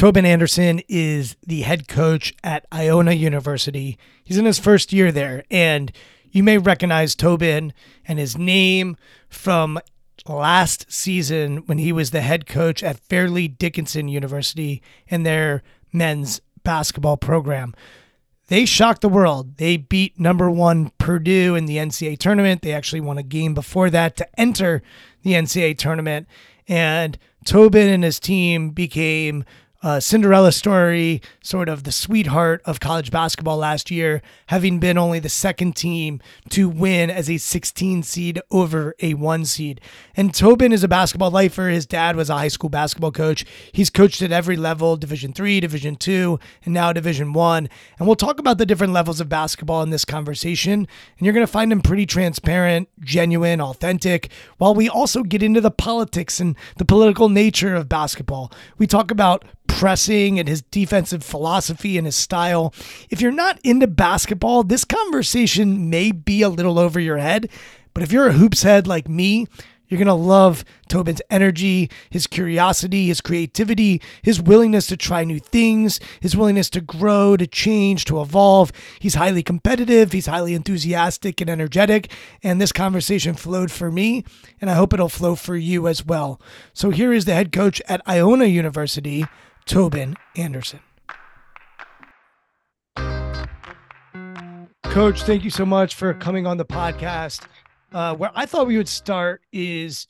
Tobin Anderson is the head coach at Iona University. He's in his first year there, and you may recognize Tobin and his name from last season when he was the head coach at Fairleigh Dickinson University in their men's basketball program. They shocked the world. They beat number one Purdue in the NCAA tournament. They actually won a game before that to enter the NCAA tournament. And Tobin and his team became uh, Cinderella story, sort of the sweetheart of college basketball last year, having been only the second team to win as a 16 seed over a one seed. And Tobin is a basketball lifer. His dad was a high school basketball coach. He's coached at every level, Division three, Division two, and now Division one. And we'll talk about the different levels of basketball in this conversation. And you're going to find him pretty transparent, genuine, authentic, while we also get into the politics and the political nature of basketball. We talk about pressing and his defensive philosophy and his style. If you're not into basketball, this conversation may be a little over your head. But if you're a hoops head like me, you're going to love Tobin's energy, his curiosity, his creativity, his willingness to try new things, his willingness to grow, to change, to evolve. He's highly competitive, he's highly enthusiastic and energetic. And this conversation flowed for me, and I hope it'll flow for you as well. So here is the head coach at Iona University, Tobin Anderson. Coach, thank you so much for coming on the podcast. Uh, where I thought we would start is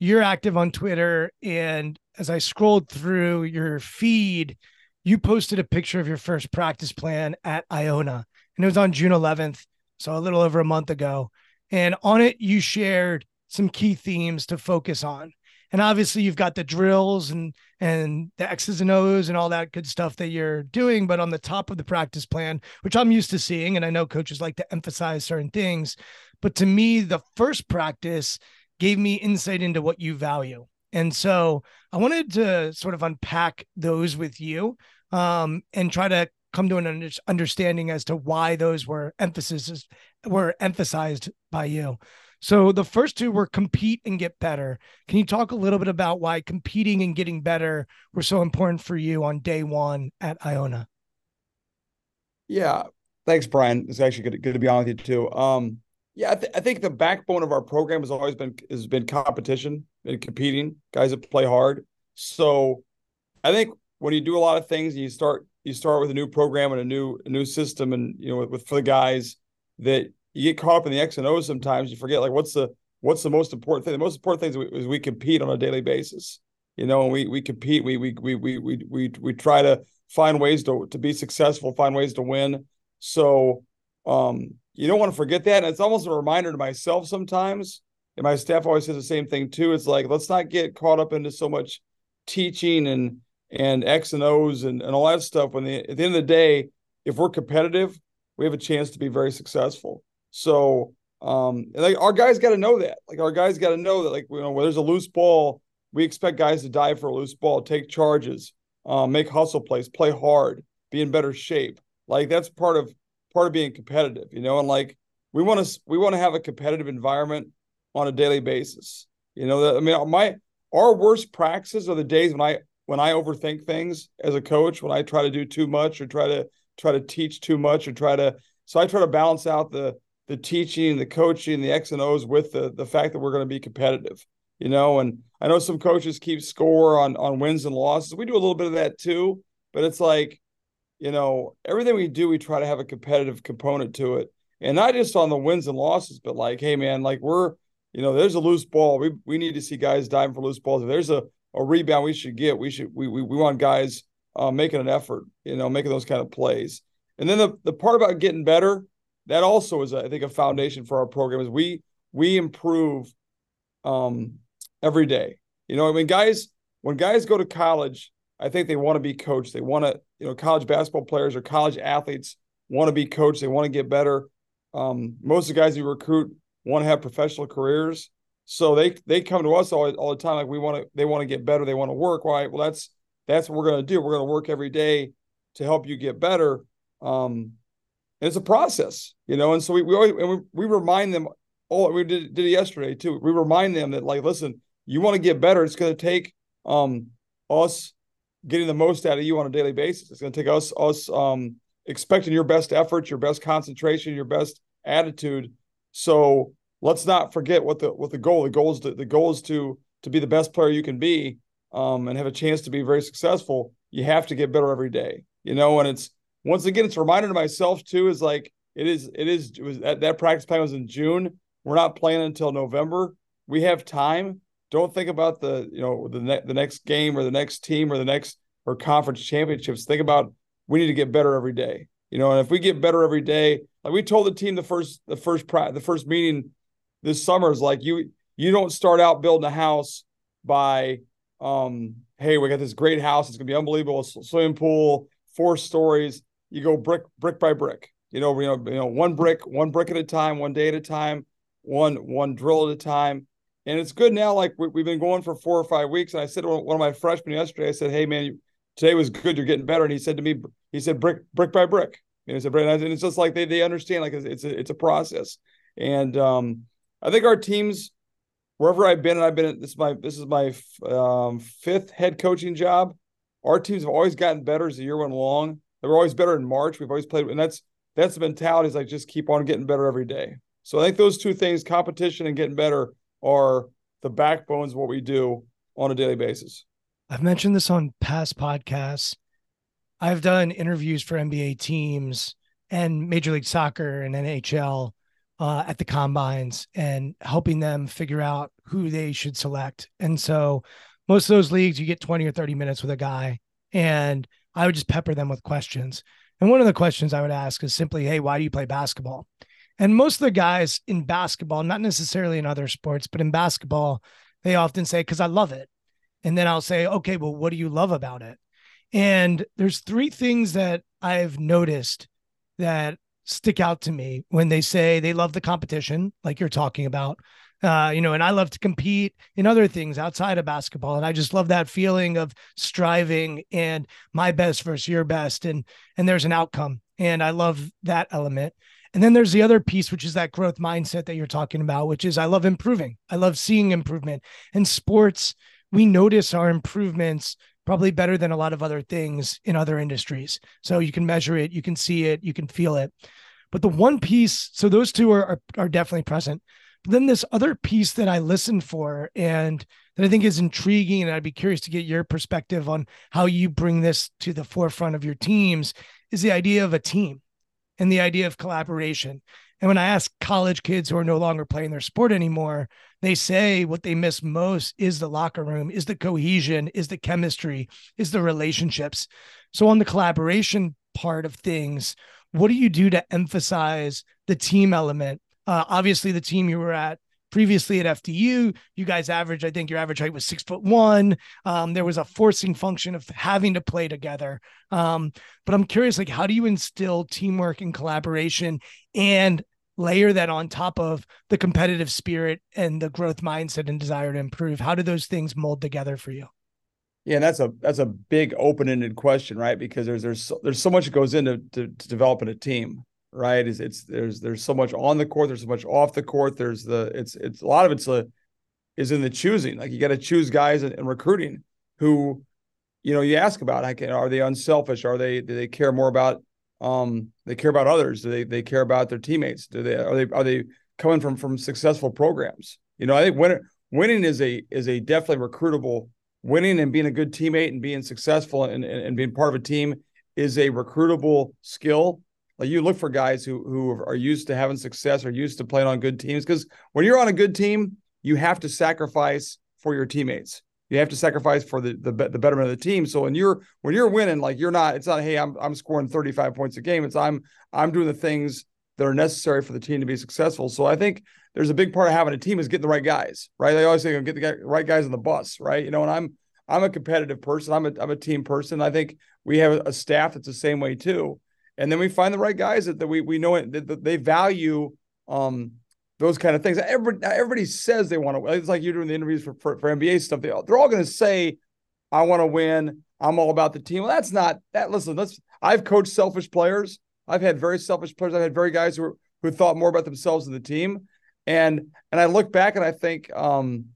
you're active on Twitter, and as I scrolled through your feed, you posted a picture of your first practice plan at Iona, and it was on June 11th, so a little over a month ago. And on it, you shared some key themes to focus on. And obviously you've got the drills and and the X's and O's and all that good stuff that you're doing, but on the top of the practice plan, which I'm used to seeing, and I know coaches like to emphasize certain things, but to me, the first practice gave me insight into what you value. And so I wanted to sort of unpack those with you um, and try to come to an understanding as to why those were emphasis were emphasized by you. So the first two were compete and get better. Can you talk a little bit about why competing and getting better were so important for you on day one at Iona? Yeah, thanks, Brian. It's actually good, good to be on with you too. Um, yeah, I, th- I, think the backbone of our program has always been has been competition and competing, guys that play hard. So, I think when you do a lot of things, you start you start with a new program and a new a new system, and you know with, with for the guys that you get caught up in the X and O's sometimes. You forget like what's the what's the most important thing. The most important thing is we, is we compete on a daily basis. You know, and we we compete. We we we we we we we try to find ways to to be successful, find ways to win. So um, you don't want to forget that. And it's almost a reminder to myself sometimes. And my staff always says the same thing too. It's like let's not get caught up into so much teaching and and X and O's and, and all that stuff. When the, at the end of the day, if we're competitive, we have a chance to be very successful. So um, like our guys got to know that. Like our guys got to know that. Like you know, when there's a loose ball, we expect guys to dive for a loose ball, take charges, um, make hustle plays, play hard, be in better shape. Like that's part of part of being competitive, you know. And like we want to we want to have a competitive environment on a daily basis. You know, that, I mean, my our worst practices are the days when I when I overthink things as a coach, when I try to do too much or try to try to teach too much or try to so I try to balance out the the teaching, the coaching, the X and O's with the the fact that we're going to be competitive. You know, and I know some coaches keep score on on wins and losses. We do a little bit of that too, but it's like, you know, everything we do, we try to have a competitive component to it. And not just on the wins and losses, but like, hey man, like we're, you know, there's a loose ball. We we need to see guys diving for loose balls. If there's a a rebound we should get. We should we we, we want guys uh, making an effort, you know, making those kind of plays. And then the the part about getting better, that also is I think a foundation for our program is we we improve um every day. You know, I mean guys when guys go to college, I think they want to be coached. They want to, you know, college basketball players or college athletes want to be coached. They want to get better. Um, most of the guys you recruit want to have professional careers. So they they come to us all, all the time like we want to they want to get better, they want to work. Right. Well, that's that's what we're gonna do. We're gonna work every day to help you get better. Um it's a process, you know, and so we we always we, we remind them oh we did, did it yesterday too. We remind them that like listen, you want to get better, it's gonna take um us getting the most out of you on a daily basis. It's gonna take us us um expecting your best effort, your best concentration, your best attitude. So let's not forget what the what the goal the goal is to, the goal is to to be the best player you can be um, and have a chance to be very successful you have to get better every day you know and it's once again it's a reminder to myself too is like it is it is it was that, that practice plan was in june. We're not playing until november. We have time. Don't think about the you know the, ne- the next game or the next team or the next or conference championships. Think about we need to get better every day you know and if we get better every day like we told the team the first the first the first meeting this summer is like you you don't start out building a house by um hey we got this great house. It's gonna be unbelievable. Swimming pool four stories you go brick brick by brick. You know you know you know one brick one brick at a time one day at a time one one drill at a time. And it's good now like we, have been going for four or five weeks. And i said to one of my freshmen yesterday i said hey man today was good. You're getting better. And he said to me he said brick brick by brick. And said and it's just like they, they understand like it's, it's a, it's a process. And um I think our teams, wherever I've been, and I've been this is my this is my um, fifth head coaching job. Our teams have always gotten better as the year went along. Were always better in March. We've always played, and that's that's the mentality is like just keep on getting better every day. So I think those two things, competition and getting better, are the backbones of what we do on a daily basis. I've mentioned this on past podcasts. I've done interviews for NBA teams and Major League Soccer and NHL uh, at the combines and helping them figure out who they should select. And so most of those leagues, you get 20 or 30 minutes with a guy, and I would just pepper them with questions. And one of the questions I would ask is simply, Hey, why do you play basketball? And most of the guys in basketball, not necessarily in other sports, but in basketball, they often say, because I love it. And then I'll say, okay, well, what do you love about it? And there's three things that I've noticed that stick out to me when they say they love the competition, like you're talking about. Uh, you know, and I love to compete in other things outside of basketball. And I just love that feeling of striving and my best versus your best. And and there's an outcome. And I love that element. And then there's the other piece, which is that growth mindset that you're talking about, which is I love improving. I love seeing improvement. In sports, we notice our improvements probably better than a lot of other things in other industries. So you can measure it, you can see it, you can feel it. But the one piece, so those two are, are, are definitely present. Then this other piece that I listen for and that I think is intriguing, and I'd be curious to get your perspective on how you bring this to the forefront of your teams, is the idea of a team and the idea of collaboration. And when I ask college kids who are no longer playing their sport anymore, they say what they miss most is the locker room, is the cohesion, is the chemistry, is the relationships. So, on the collaboration part of things, what do you do to emphasize the team element? Uh, obviously, the team you were at previously at FDU, you guys averaged, I think your average height was six foot one. Um, there was a forcing function of having to play together. Um, but I'm curious, like, how do you instill teamwork and collaboration and layer that on top of the competitive spirit and the growth mindset and desire to improve? How do those things mold together for you? Yeah, that's a that's a big open-ended question, right? Because there's there's so, there's so much that goes into to, to developing a team right? Is it's there's there's so much on the court, there's so much off the court. There's the it's it's a lot of it's a is in the choosing. Like you got to choose guys in, in, recruiting who, you know, you ask about. Like, are they unselfish? Are they do they care more about um they care about others? Do they they care about their teammates? Do they are they are they coming from from successful programs? You know, I think winning winning is a is a definitely recruitable. Winning and being a good teammate and being successful and, and, and being part of a team is a recruitable skill like you look for guys who who are used to having success, or used to playing on good teams. Because when you're on a good team, you have to sacrifice for your teammates. You have to sacrifice for the, the the betterment of the team. So when you're when you're winning, like you're not, it's not, hey, I'm I'm scoring 35 points a game. It's I'm I'm doing the things that are necessary for the team to be successful. So I think there's a big part of having a team is getting the right guys, right? They always say get the right guys on the bus, right? You know, and I'm I'm a competitive person. I'm a I'm a team person. I think we have a staff that's the same way too and then we find the right guys that, that we we know it, that, they value um, those kind of things. Everybody, everybody says they want to. It's like you're doing the interviews for for, for NBA stuff. They they're all going to say, "I want to win. I'm all about the team." Well, that's not that. Listen, let's. I've coached selfish players. I've had very selfish players. I've had very guys who who thought more about themselves than the team. And and I look back and I think um,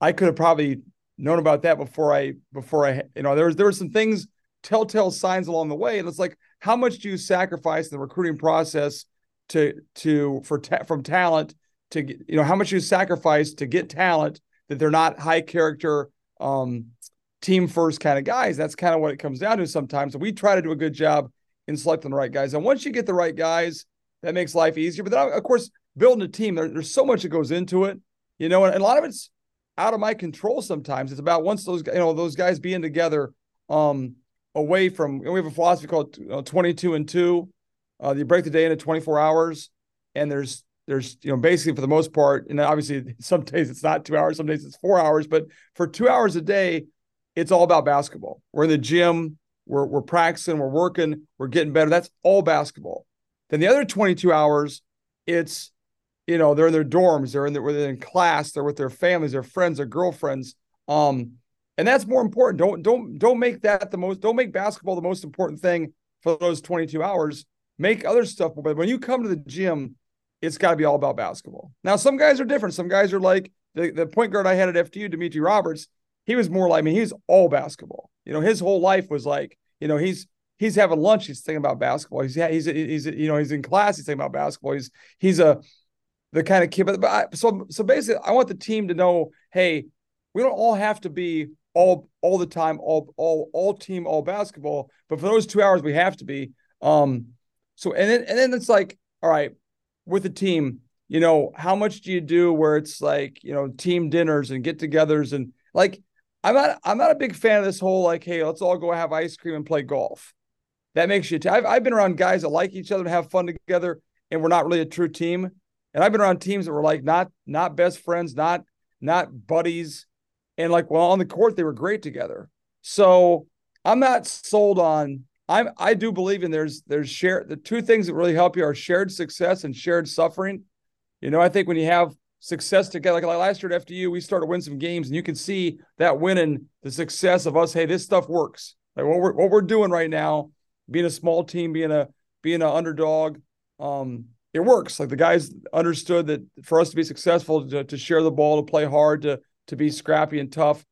I could have probably known about that before I before I you know there was there were some things telltale signs along the way, and it's like how much do you sacrifice in the recruiting process to to for ta- from talent to you know how much you sacrifice to get talent that they're not high character um, team first kind of guys? That's kind of what it comes down to sometimes. So we try to do a good job in selecting the right guys. And once you get the right guys that makes life easier. But then of course building a team there, there's so much that goes into it you know and, and a lot of it's out of my control sometimes. It's about once those you know those guys being together um away from. we have a philosophy called uh, 22 and two. Uh, you break the day into 24 hours, and there's there's you know basically for the most part, and obviously some days it's not two hours, some days it's four hours, but for two hours a day, it's all about basketball. We're in the gym, we're we're practicing, we're working, we're getting better. That's all basketball. Then the other 22 hours, it's you know they're in their dorms, they're in their, they're in class, they're with their families, their friends, their girlfriends. Um, and that's more important. Don't don't don't make that the most. Don't make basketball the most important thing for those 22 hours. Make other stuff. But when you come to the gym, it's got to be all about basketball. Now, some guys are different. Some guys are like the, the point guard I had at FDU, Demetre Roberts. He was more like I me. Mean, he's all basketball. You know, his whole life was like, you know, he's he's having lunch, he's thinking about basketball. He's he's he's you know, he's in class, he's thinking about basketball. He's he's a the kind of kid. But, but I, so so basically, I want the team to know, hey, we don't all have to be all all the time, all all all team, all basketball. But for those two hours, we have to be. Um, so and then and then it's like, all right, with the team, you know, how much do you do where it's like, you know, team dinners and get-togethers and like I'm not I'm not a big fan of this whole like, hey, let's all go have ice cream and play golf. That makes you. i have I've been around guys that like each other and have fun together, and we're not really a true team. And I've been around teams that were like not not best friends, not not buddies. And like, well, on the court, they were great together. So I'm not sold on. I'm. I do believe in there's there's shared the two things that really help you are shared success and shared suffering. You know, I think when you have success together, like, like last year at FDU, we started to win some games, and you can see that winning the success of us. Hey, this stuff works. Like what we're what we're doing right now, being a small team, being a being an underdog, um, it works. Like the guys understood that for us to be successful, to, to share the ball, to play hard, to to be scrappy and tough,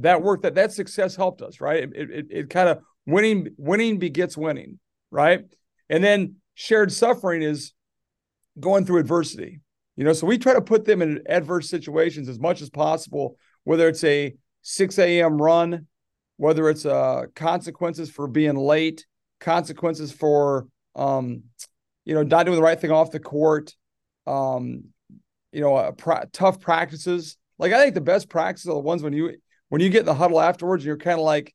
that work That that success helped us, right? It it, it kind of winning winning begets winning, right? And then shared suffering is going through adversity. You know, so we try to put them in adverse situations as much as possible, whether it's a 6 a.m. run, whether it's uh, consequences for being late, consequences for um, you know not doing the right thing off the court, um, you know, uh, tough practices. Like I think the best practices are the ones when you when you get in the huddle afterwards and you're kind of like,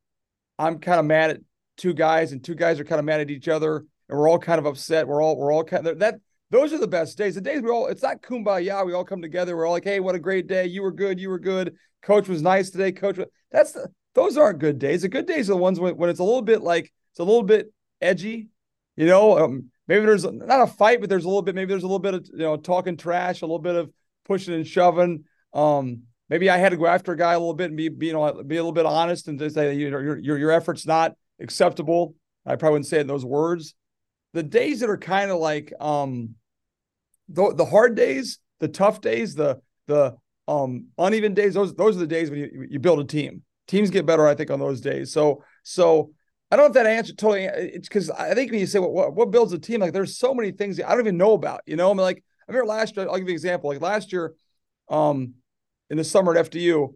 I'm kind of mad at two guys and two guys are kind of mad at each other and we're all kind of upset. We're all we're all kind of that. Those are the best days. The days we all it's not kumbaya. We all come together. We're all like, hey, what a great day. You were good. You were good. Coach was nice today. Coach, that's the those aren't good days. The good days are the ones when, when it's a little bit like it's a little bit edgy, you know. Um, maybe there's not a fight, but there's a little bit. Maybe there's a little bit of you know talking trash, a little bit of pushing and shoving. Um, maybe I had to go after a guy a little bit and be, be you know be a little bit honest and just say you know your your your effort's not acceptable. I probably wouldn't say it in those words. The days that are kind of like um the the hard days, the tough days, the the um uneven days, those those are the days when you, you build a team teams get better, I think, on those days. So, so I don't know if that answer totally. It's because I think when you say what, what, what builds a team, like there's so many things I don't even know about. You know, I'm like I remember last year. I'll give you an example. Like last year, um, in the summer at FDU,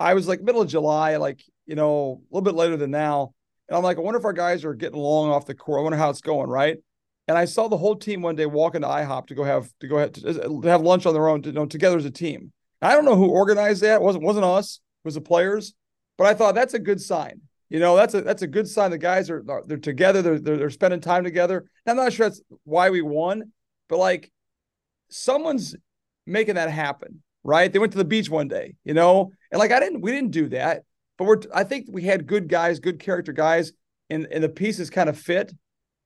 I was like middle of July, like you know, a little bit later than now, and I'm like, I wonder if our guys are getting along off the court. I wonder how it's going, right? And I saw the whole team one day walk into IHOP to go have to go have, to, have lunch on their own, to, you know, together as a team. I don't know who organized that. It wasn't wasn't us. It was the players. But I thought that's a good sign. You know, that's a that's a good sign. The guys are they're together. They're they're, they're spending time together. I'm not sure that's why we won, but like someone's making that happen, right? They went to the beach one day, you know, and like I didn't we didn't do that, but we're I think we had good guys, good character guys, and and the pieces kind of fit.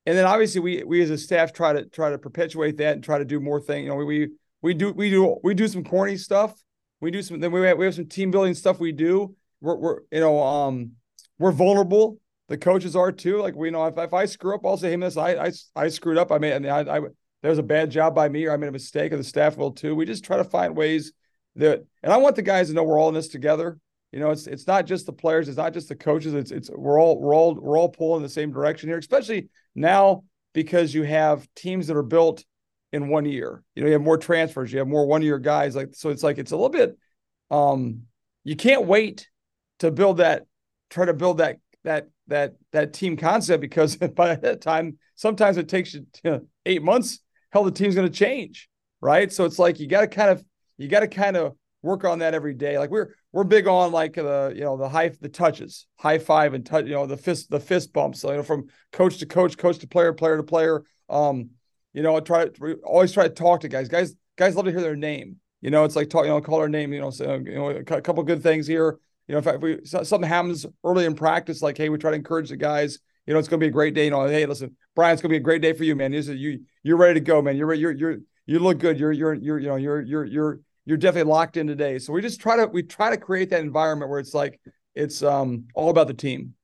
And then obviously we we as a staff try to try to perpetuate that and try to do more things. You know, we we we do we do we do some corny stuff. We do some then we have, we have some team building stuff we do we're, we're you know um we're vulnerable. The coaches are too. Like we know if, if I screw up, I'll say, "Hey, miss, I I, I screwed up. I made I, I there was a bad job by me, or I made a mistake, or the staff will too." We just try to find ways that, and I want the guys to know we're all in this together. You know, it's it's not just the players, it's not just the coaches. It's it's we're all we're all we're all pulling in the same direction here, especially now because you have teams that are built in one year. You know, you have more transfers, you have more one year guys. Like so, it's like it's a little bit. Um, you can't wait to build that, try to build that that that that team concept because by that time, sometimes it takes you, you know, eight months. Hell, the team's going to change, right? So it's like you got to kind of you got to kind of work on that every day. Like we're we're big on like the you know the high the touches, high five and touch, you know the fist the fist bumps. So, you know from coach to coach, coach to player, player to player. Um, you know, I try to always try to talk to guys. Guys guys love to hear their name. You know, it's like talk, you know, call their name. You know, so you know, a couple good things here. You know, if, if we something happens early in practice, like hey, we try to encourage the guys. You know, it's going to be a great day. You know, hey, listen, Brian, it's going to be a great day for you, man. You you you're ready to go, man. You're you're you're you look good. You're you're you're you know you're you're you're you're definitely locked in today. So we just try to we try to create that environment where it's like it's um all about the team.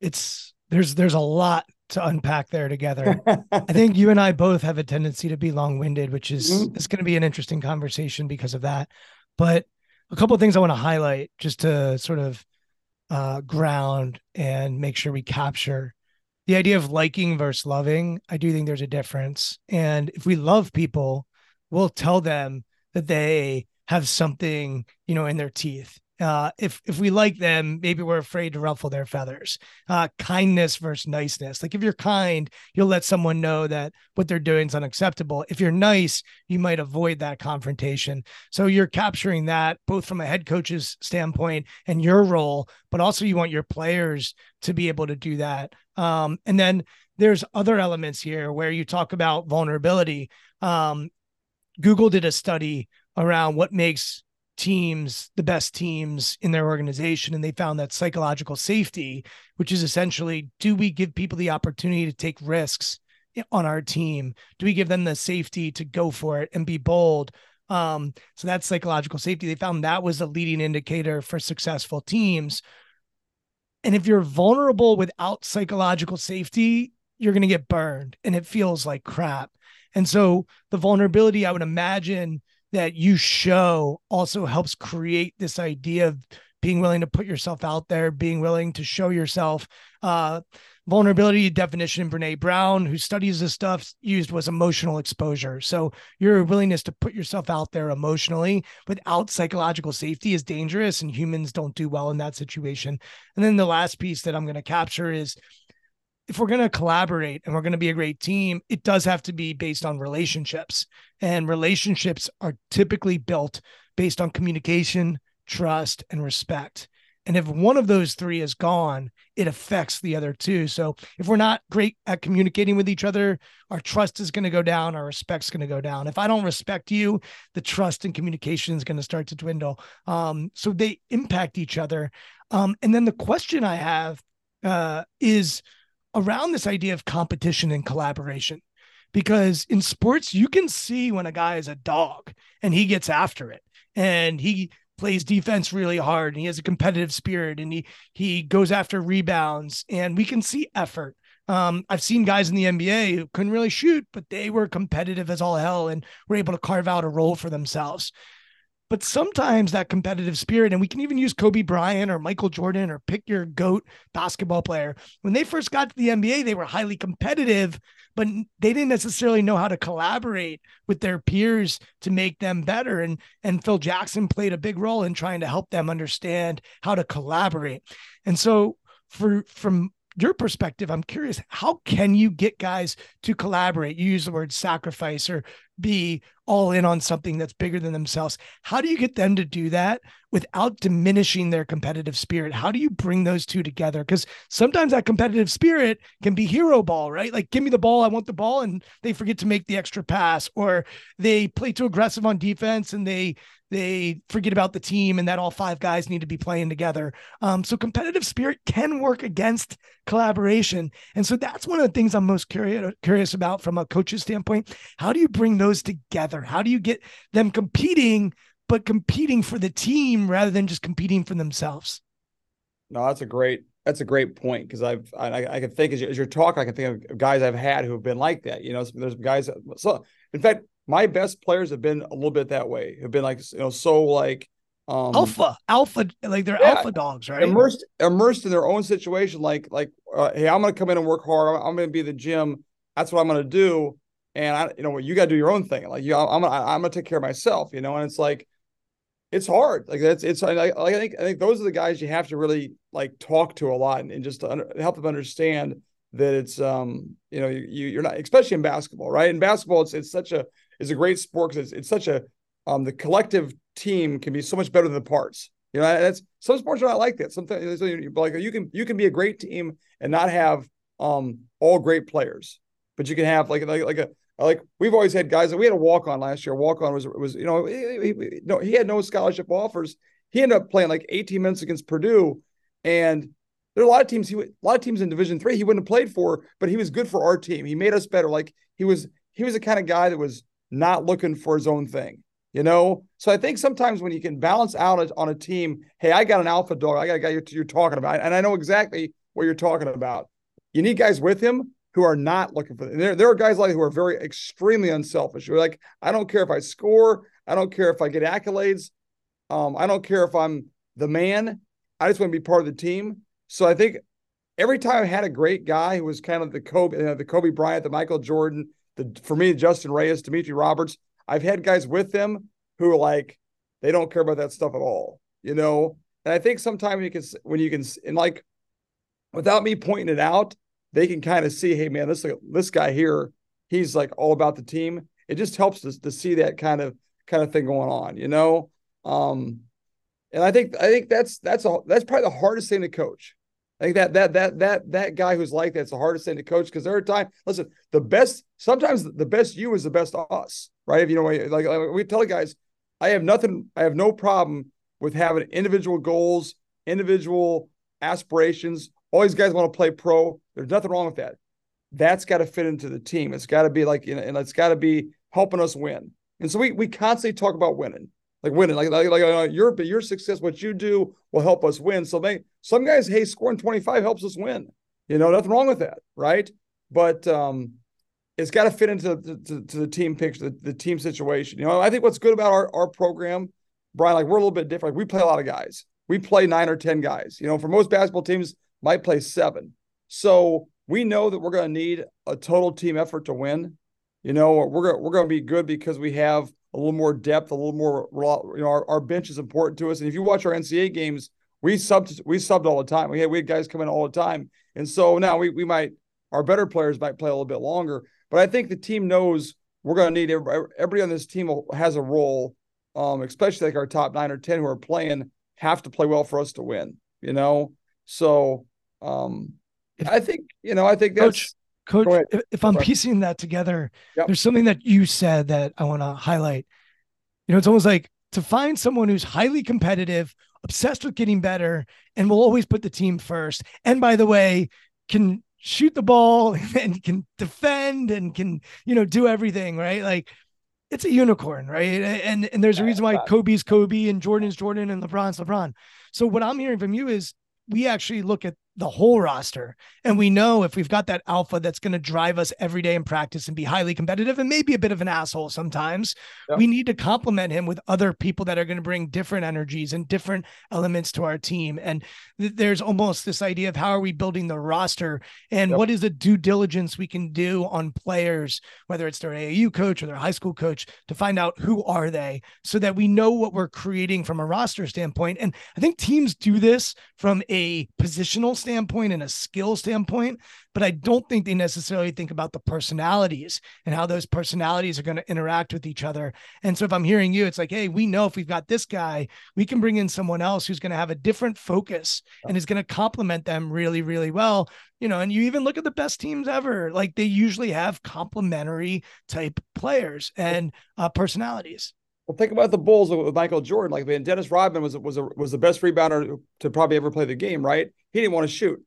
It's there's there's a lot to unpack there together. I think you and I both have a tendency to be long-winded, which is mm-hmm. it's going to be an interesting conversation because of that. But a couple of things I want to highlight just to sort of uh, ground and make sure we capture the idea of liking versus loving. I do think there's a difference. And if we love people, we'll tell them that they have something, you know, in their teeth uh, if if we like them, maybe we're afraid to ruffle their feathers. Uh, kindness versus niceness. Like if you're kind, you'll let someone know that what they're doing is unacceptable. If you're nice, you might avoid that confrontation. So you're capturing that both from a head coach's standpoint and your role, but also you want your players to be able to do that. Um, and then there's other elements here where you talk about vulnerability. Um, Google did a study around what makes teams the best teams in their organization and they found that psychological safety which is essentially do we give people the opportunity to take risks on our team? Do we give them the safety to go for it and be bold? Um, so that's psychological safety. They found that was a leading indicator for successful teams. And if you're vulnerable without psychological safety you're going to get burned and it feels like crap and so the vulnerability i would imagine that you show also helps create this idea of being willing to put yourself out there, being willing to show yourself. Uh, vulnerability definition Brene Brown, who studies this stuff, used was emotional exposure. So your willingness to put yourself out there emotionally without psychological safety is dangerous, and humans don't do well in that situation. And then the last piece that I'm going to capture is if we're going to collaborate and we're going to be a great team, it does have to be based on relationships. And relationships are typically built based on communication, trust, and respect. And if one of those three is gone, it affects the other two. So if we're not great at communicating with each other, our trust is going to go down, our respect's going to go down. If I don't respect you, the trust and communication is going to start to dwindle. Um, so they impact each other. Um, and then the question I have uh, is around this idea of competition and collaboration because in sports you can see when a guy is a dog and he gets after it and he plays defense really hard and he has a competitive spirit and he he goes after rebounds and we can see effort um, I've seen guys in the NBA who couldn't really shoot, but they were competitive as all hell and were able to carve out a role for themselves. But sometimes that competitive spirit, and we can even use Kobe Bryant or Michael Jordan or pick your GOAT basketball player. When they first got to the NBA, they were highly competitive, but they didn't necessarily know how to collaborate with their peers to make them better. And, and Phil Jackson played a big role in trying to help them understand how to collaborate. And so for from your perspective, I'm curious, how can you get guys to collaborate? You use the word sacrifice or be all in on something that's bigger than themselves. How do you get them to do that without diminishing their competitive spirit? How do you bring those two together? Because sometimes that competitive spirit can be hero ball, right? Like, give me the ball, I want the ball, and they forget to make the extra pass, or they play too aggressive on defense and they they forget about the team and that all five guys need to be playing together. Um, so competitive spirit can work against collaboration. And so that's one of the things I'm most curious curious about from a coach's standpoint. How do you bring those together? How do you get them competing, but competing for the team rather than just competing for themselves? No, that's a great that's a great point because I've I, I can think as, you, as you're talking, I can think of guys I've had who have been like that. You know, there's guys. That, so in fact, my best players have been a little bit that way. Have been like you know so like um alpha alpha like they're yeah, alpha dogs right immersed immersed in their own situation like like uh, hey i'm gonna come in and work hard i'm, I'm gonna be the gym that's what i'm gonna do and i you know what you gotta do your own thing like you i'm gonna i'm gonna take care of myself you know and it's like it's hard like that's it's I, I think i think those are the guys you have to really like talk to a lot and, and just to under, help them understand that it's um you know you, you're not especially in basketball right in basketball it's it's such a is a great sport because it's, it's such a um the collective team can be so much better than the parts. You know, that's some sports are not like that. Sometimes like you can you can be a great team and not have um all great players, but you can have like like like a like we've always had guys that we had a walk on last year. Walk on was was you know he, he, no he had no scholarship offers. He ended up playing like 18 minutes against Purdue, and there are a lot of teams he a lot of teams in Division three he wouldn't have played for, but he was good for our team. He made us better. Like he was he was the kind of guy that was not looking for his own thing, you know? So I think sometimes when you can balance out on a team, hey, I got an alpha dog, I got a guy you're, you're talking about, and I know exactly what you're talking about. You need guys with him who are not looking for there. There are guys like who are very extremely unselfish. You're like, I don't care if I score, I don't care if I get accolades, um, I don't care if I'm the man. I just want to be part of the team. So I think every time I had a great guy who was kind of the Kobe, you know, the Kobe Bryant, the Michael Jordan, the for me, Justin Reyes, Demetre Roberts. I've had guys with them who are like, they don't care about that stuff at all, you know. And I think sometimes you can when you can and like without me pointing it out, they can kind of see, hey man, this this guy here, he's like all about the team. It just helps us to see that kind of kind of thing going on, you know. Um, and I think I think that's that's all that's probably the hardest thing to coach I think that that that that that guy who's like that's the hardest thing to coach because there are. Listen, the best sometimes the best you is the best us, right? If you know, like, like we tell guys, I have nothing, I have no problem with having individual goals, individual aspirations. All these guys want to play pro. There's nothing wrong with that. That's got to fit into the team. It's got to be like, you know, and it's got to be helping us win. And so we we constantly talk about winning, like winning, like like, like uh, your your success, what you do will help us win. So they some guys, hey, scoring 25 helps us win. You know, nothing wrong with that, right? But um, it's got to fit into the, to, to the team picture, the, the, team situation. You know, I think what's good about our, our program, Brian, like we're a little bit different. Like we play a lot of guys. We play nine or 10 guys. You know, for most basketball teams, might play seven. So we know that we're going to need a total team effort to win. You know, we're we're going to be good because we have a little more depth, a little more. You know, our, our bench is important to us. And if you watch our NCAA games, we subbed we subbed all the time. We had we had guys come in all the time, and so now we we might our better players might play a little bit longer. But I think the team knows we're going to need everybody, everybody on this team has a role, um, especially like our top nine or ten who are playing have to play well for us to win. You know, so um, I think you know I think that's. Coach, Coach if, if, I'm piecing that together, yep. there's something that you said that I want to highlight. You know, it's almost like to find someone who's highly competitive, obsessed with getting better, and will always put the team first. And by the way, can shoot the ball and can defend and can you know do everything right like it's a unicorn right and and there's a reason why kobe's kobe and jordan's jordan and lebron's lebron so what i'm hearing from you is we actually look at the whole roster. And we know if we've got that alpha that's going to drive us every day in practice and be highly competitive and maybe a bit of an asshole sometimes, we need to complement him with other people that are going to bring different energies and different elements to our team. And th- there's almost this idea of how are we building the roster and yep. what is the due diligence we can do on players, whether it's their AAU coach or their high school coach, to find out who are they so that we know what we're creating from a roster standpoint. And I think teams do this from a positional standpoint and a skill standpoint, but I don't think they necessarily think about the personalities and how those personalities are going to interact with each other. And so if I'm hearing you, it's like, hey, we know if we've got this guy, we can bring in someone else who's going to have a different focus and is going to complement them really, really well. You know, and you even look at the best teams ever, like they usually have complementary type players and uh, personalities. Well, think about the Bulls with Michael Jordan. Like, man, Dennis Rodman was was a, was the best rebounder to probably ever play the game. Right? He didn't want to shoot.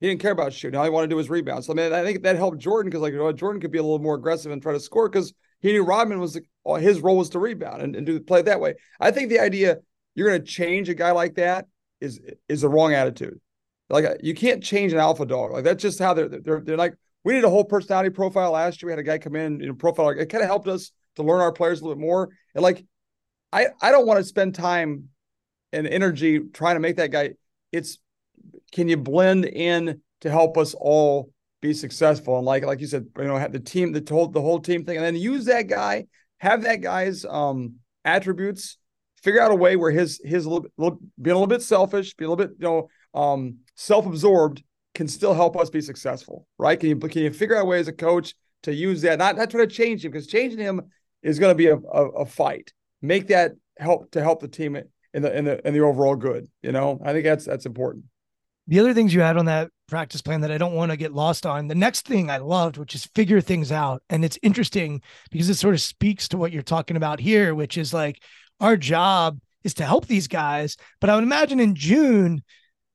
He didn't care about shooting. All he wanted to do was rebound. So I mean, I think that helped Jordan because like you know, Jordan could be a little more aggressive and try to score because he knew Rodman was the, his role was to rebound and, and do play that way. I think the idea you're going to change a guy like that is is the wrong attitude. Like uh, you can't change an alpha dog. Like that's just how they're they're, they're like. We did a whole personality profile last year. We had a guy come in, you know, profile. It kind of helped us to learn our players a little bit more. And like, I I don't want to spend time and energy trying to make that guy. It's can you blend in to help us all be successful? And like like you said, you know, have the team, the whole the whole team thing, and then use that guy, have that guy's um attributes, figure out a way where his his little, little being a little bit selfish, be a little bit you know um self-absorbed can still help us be successful, right? Can you can you figure out a way as a coach to use that, not not try to change him because changing him is going to be a, a, a, fight. Make that help to help the team in the in the in the overall good. You know, I think that's that's important. The other things you had on that practice plan that I don't want to get lost on. The next thing I loved, which is figure things out, and it's interesting because it sort of speaks to what you're talking about here, which is like our job is to help these guys. But I would imagine in June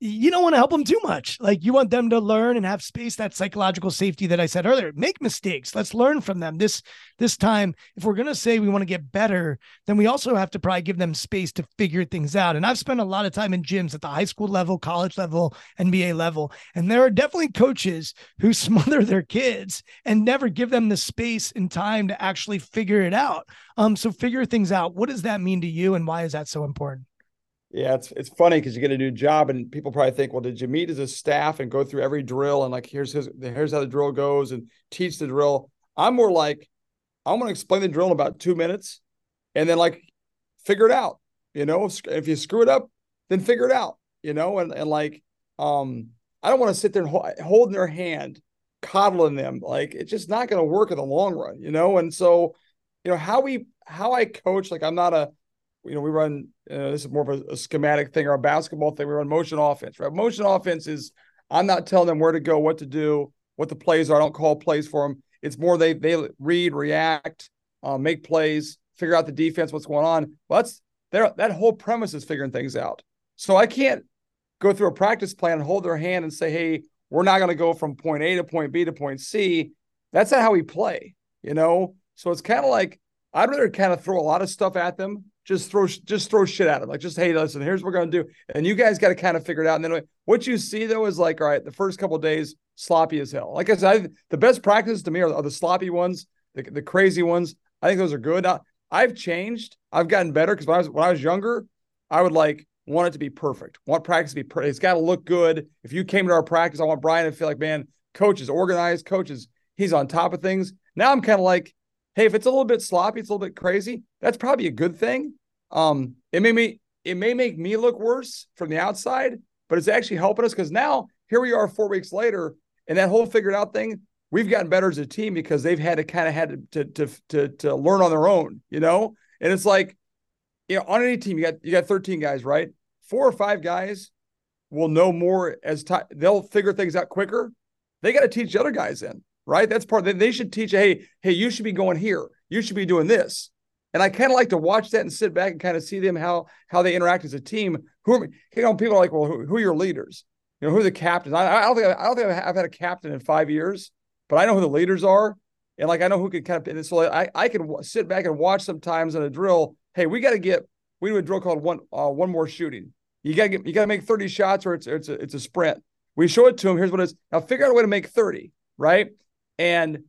you don't want to help them too much. Like you want them to learn and have space, that psychological safety that I said earlier. Make mistakes. Let's learn from them. This this time, if we're gonna say we want to get better, then we also have to probably give them space to figure things out. And I've spent a lot of time in gyms at the high school level, college level, NBA level, and there are definitely coaches who smother their kids and never give them the space and time to actually figure it out. Um, so figure things out. What does that mean to you, and why is that so important? Yeah, it's it's funny because you get a new job and people probably think, well, did you meet as a staff and go through every drill and like here's his here's how the drill goes and teach the drill. I'm more like I'm going to explain the drill in about two minutes, and then like figure it out. You know, if, if you screw it up, then figure it out. You know, and and like um, I don't want to sit there and hold, holding their hand, coddling them. Like it's just not going to work in the long run. You know, and so you know how we how I coach. Like I'm not a you know, we run uh, this is more of a, a, schematic thing or a basketball thing. We run motion offense, right? Motion offense is I'm not telling them where to go, what to do, what the plays are. I don't call plays for them. It's more they they read, react, uh, make plays, figure out the defense, what's going on. Well, that's there. That whole premise is figuring things out. So I can't go through a practice plan and hold their hand and say, "Hey, we're not going to go from point A to point B to point C." That's not how we play, you know. So it's kind of like I'd rather kind of throw a lot of stuff at them. Just throw, just throw shit at them. Like, just hey, listen, here's what we're gonna do, and you guys got to kind of figure it out. And then what you see though is like, all right, the first couple days sloppy as hell. Like I said, I, the best practices to me are, are, the sloppy ones, the, the crazy ones. I think those are good. Now, I've changed. I've gotten better because when I was when I was younger, I would like want it to be perfect. Want practice to be perfect. It's got to look good. If you came to our practice, I want Brian to feel like, man, coach is organized. Coach is he's on top of things. Now I'm kind of like, hey, if it's a little bit sloppy, it's a little bit crazy. That's probably a good thing. Um, it may me it may make me look worse from the outside, but it's actually helping us because now here we are four weeks later, and that whole figured out thing, we've gotten better as a team because they've had to kind of had to, to to to learn on their own, you know. And it's like, you know, on any team, you got you got 13 guys, right? Four or five guys will know more as time. They'll figure things out quicker. They got to teach the other guys in, right? That's part. They should teach. Hey, hey, you should be going here. You should be doing this. And I kind of like to watch that and sit back and kind of see them how how they interact as a team. Who are you know people are like, well, who, who are your leaders? You know, who are the captains? I, I don't think I, don't think I've had a captain in five years, but I know who the leaders are, and like I know who can kind of. And so I I can sit back and watch sometimes in a drill. Hey, we got to get we do a drill called one uh, one more shooting. You got to you got to make thirty shots or it's it's a it's a sprint. We show it to them. Here's what it is. Now figure out a way to make thirty, right? And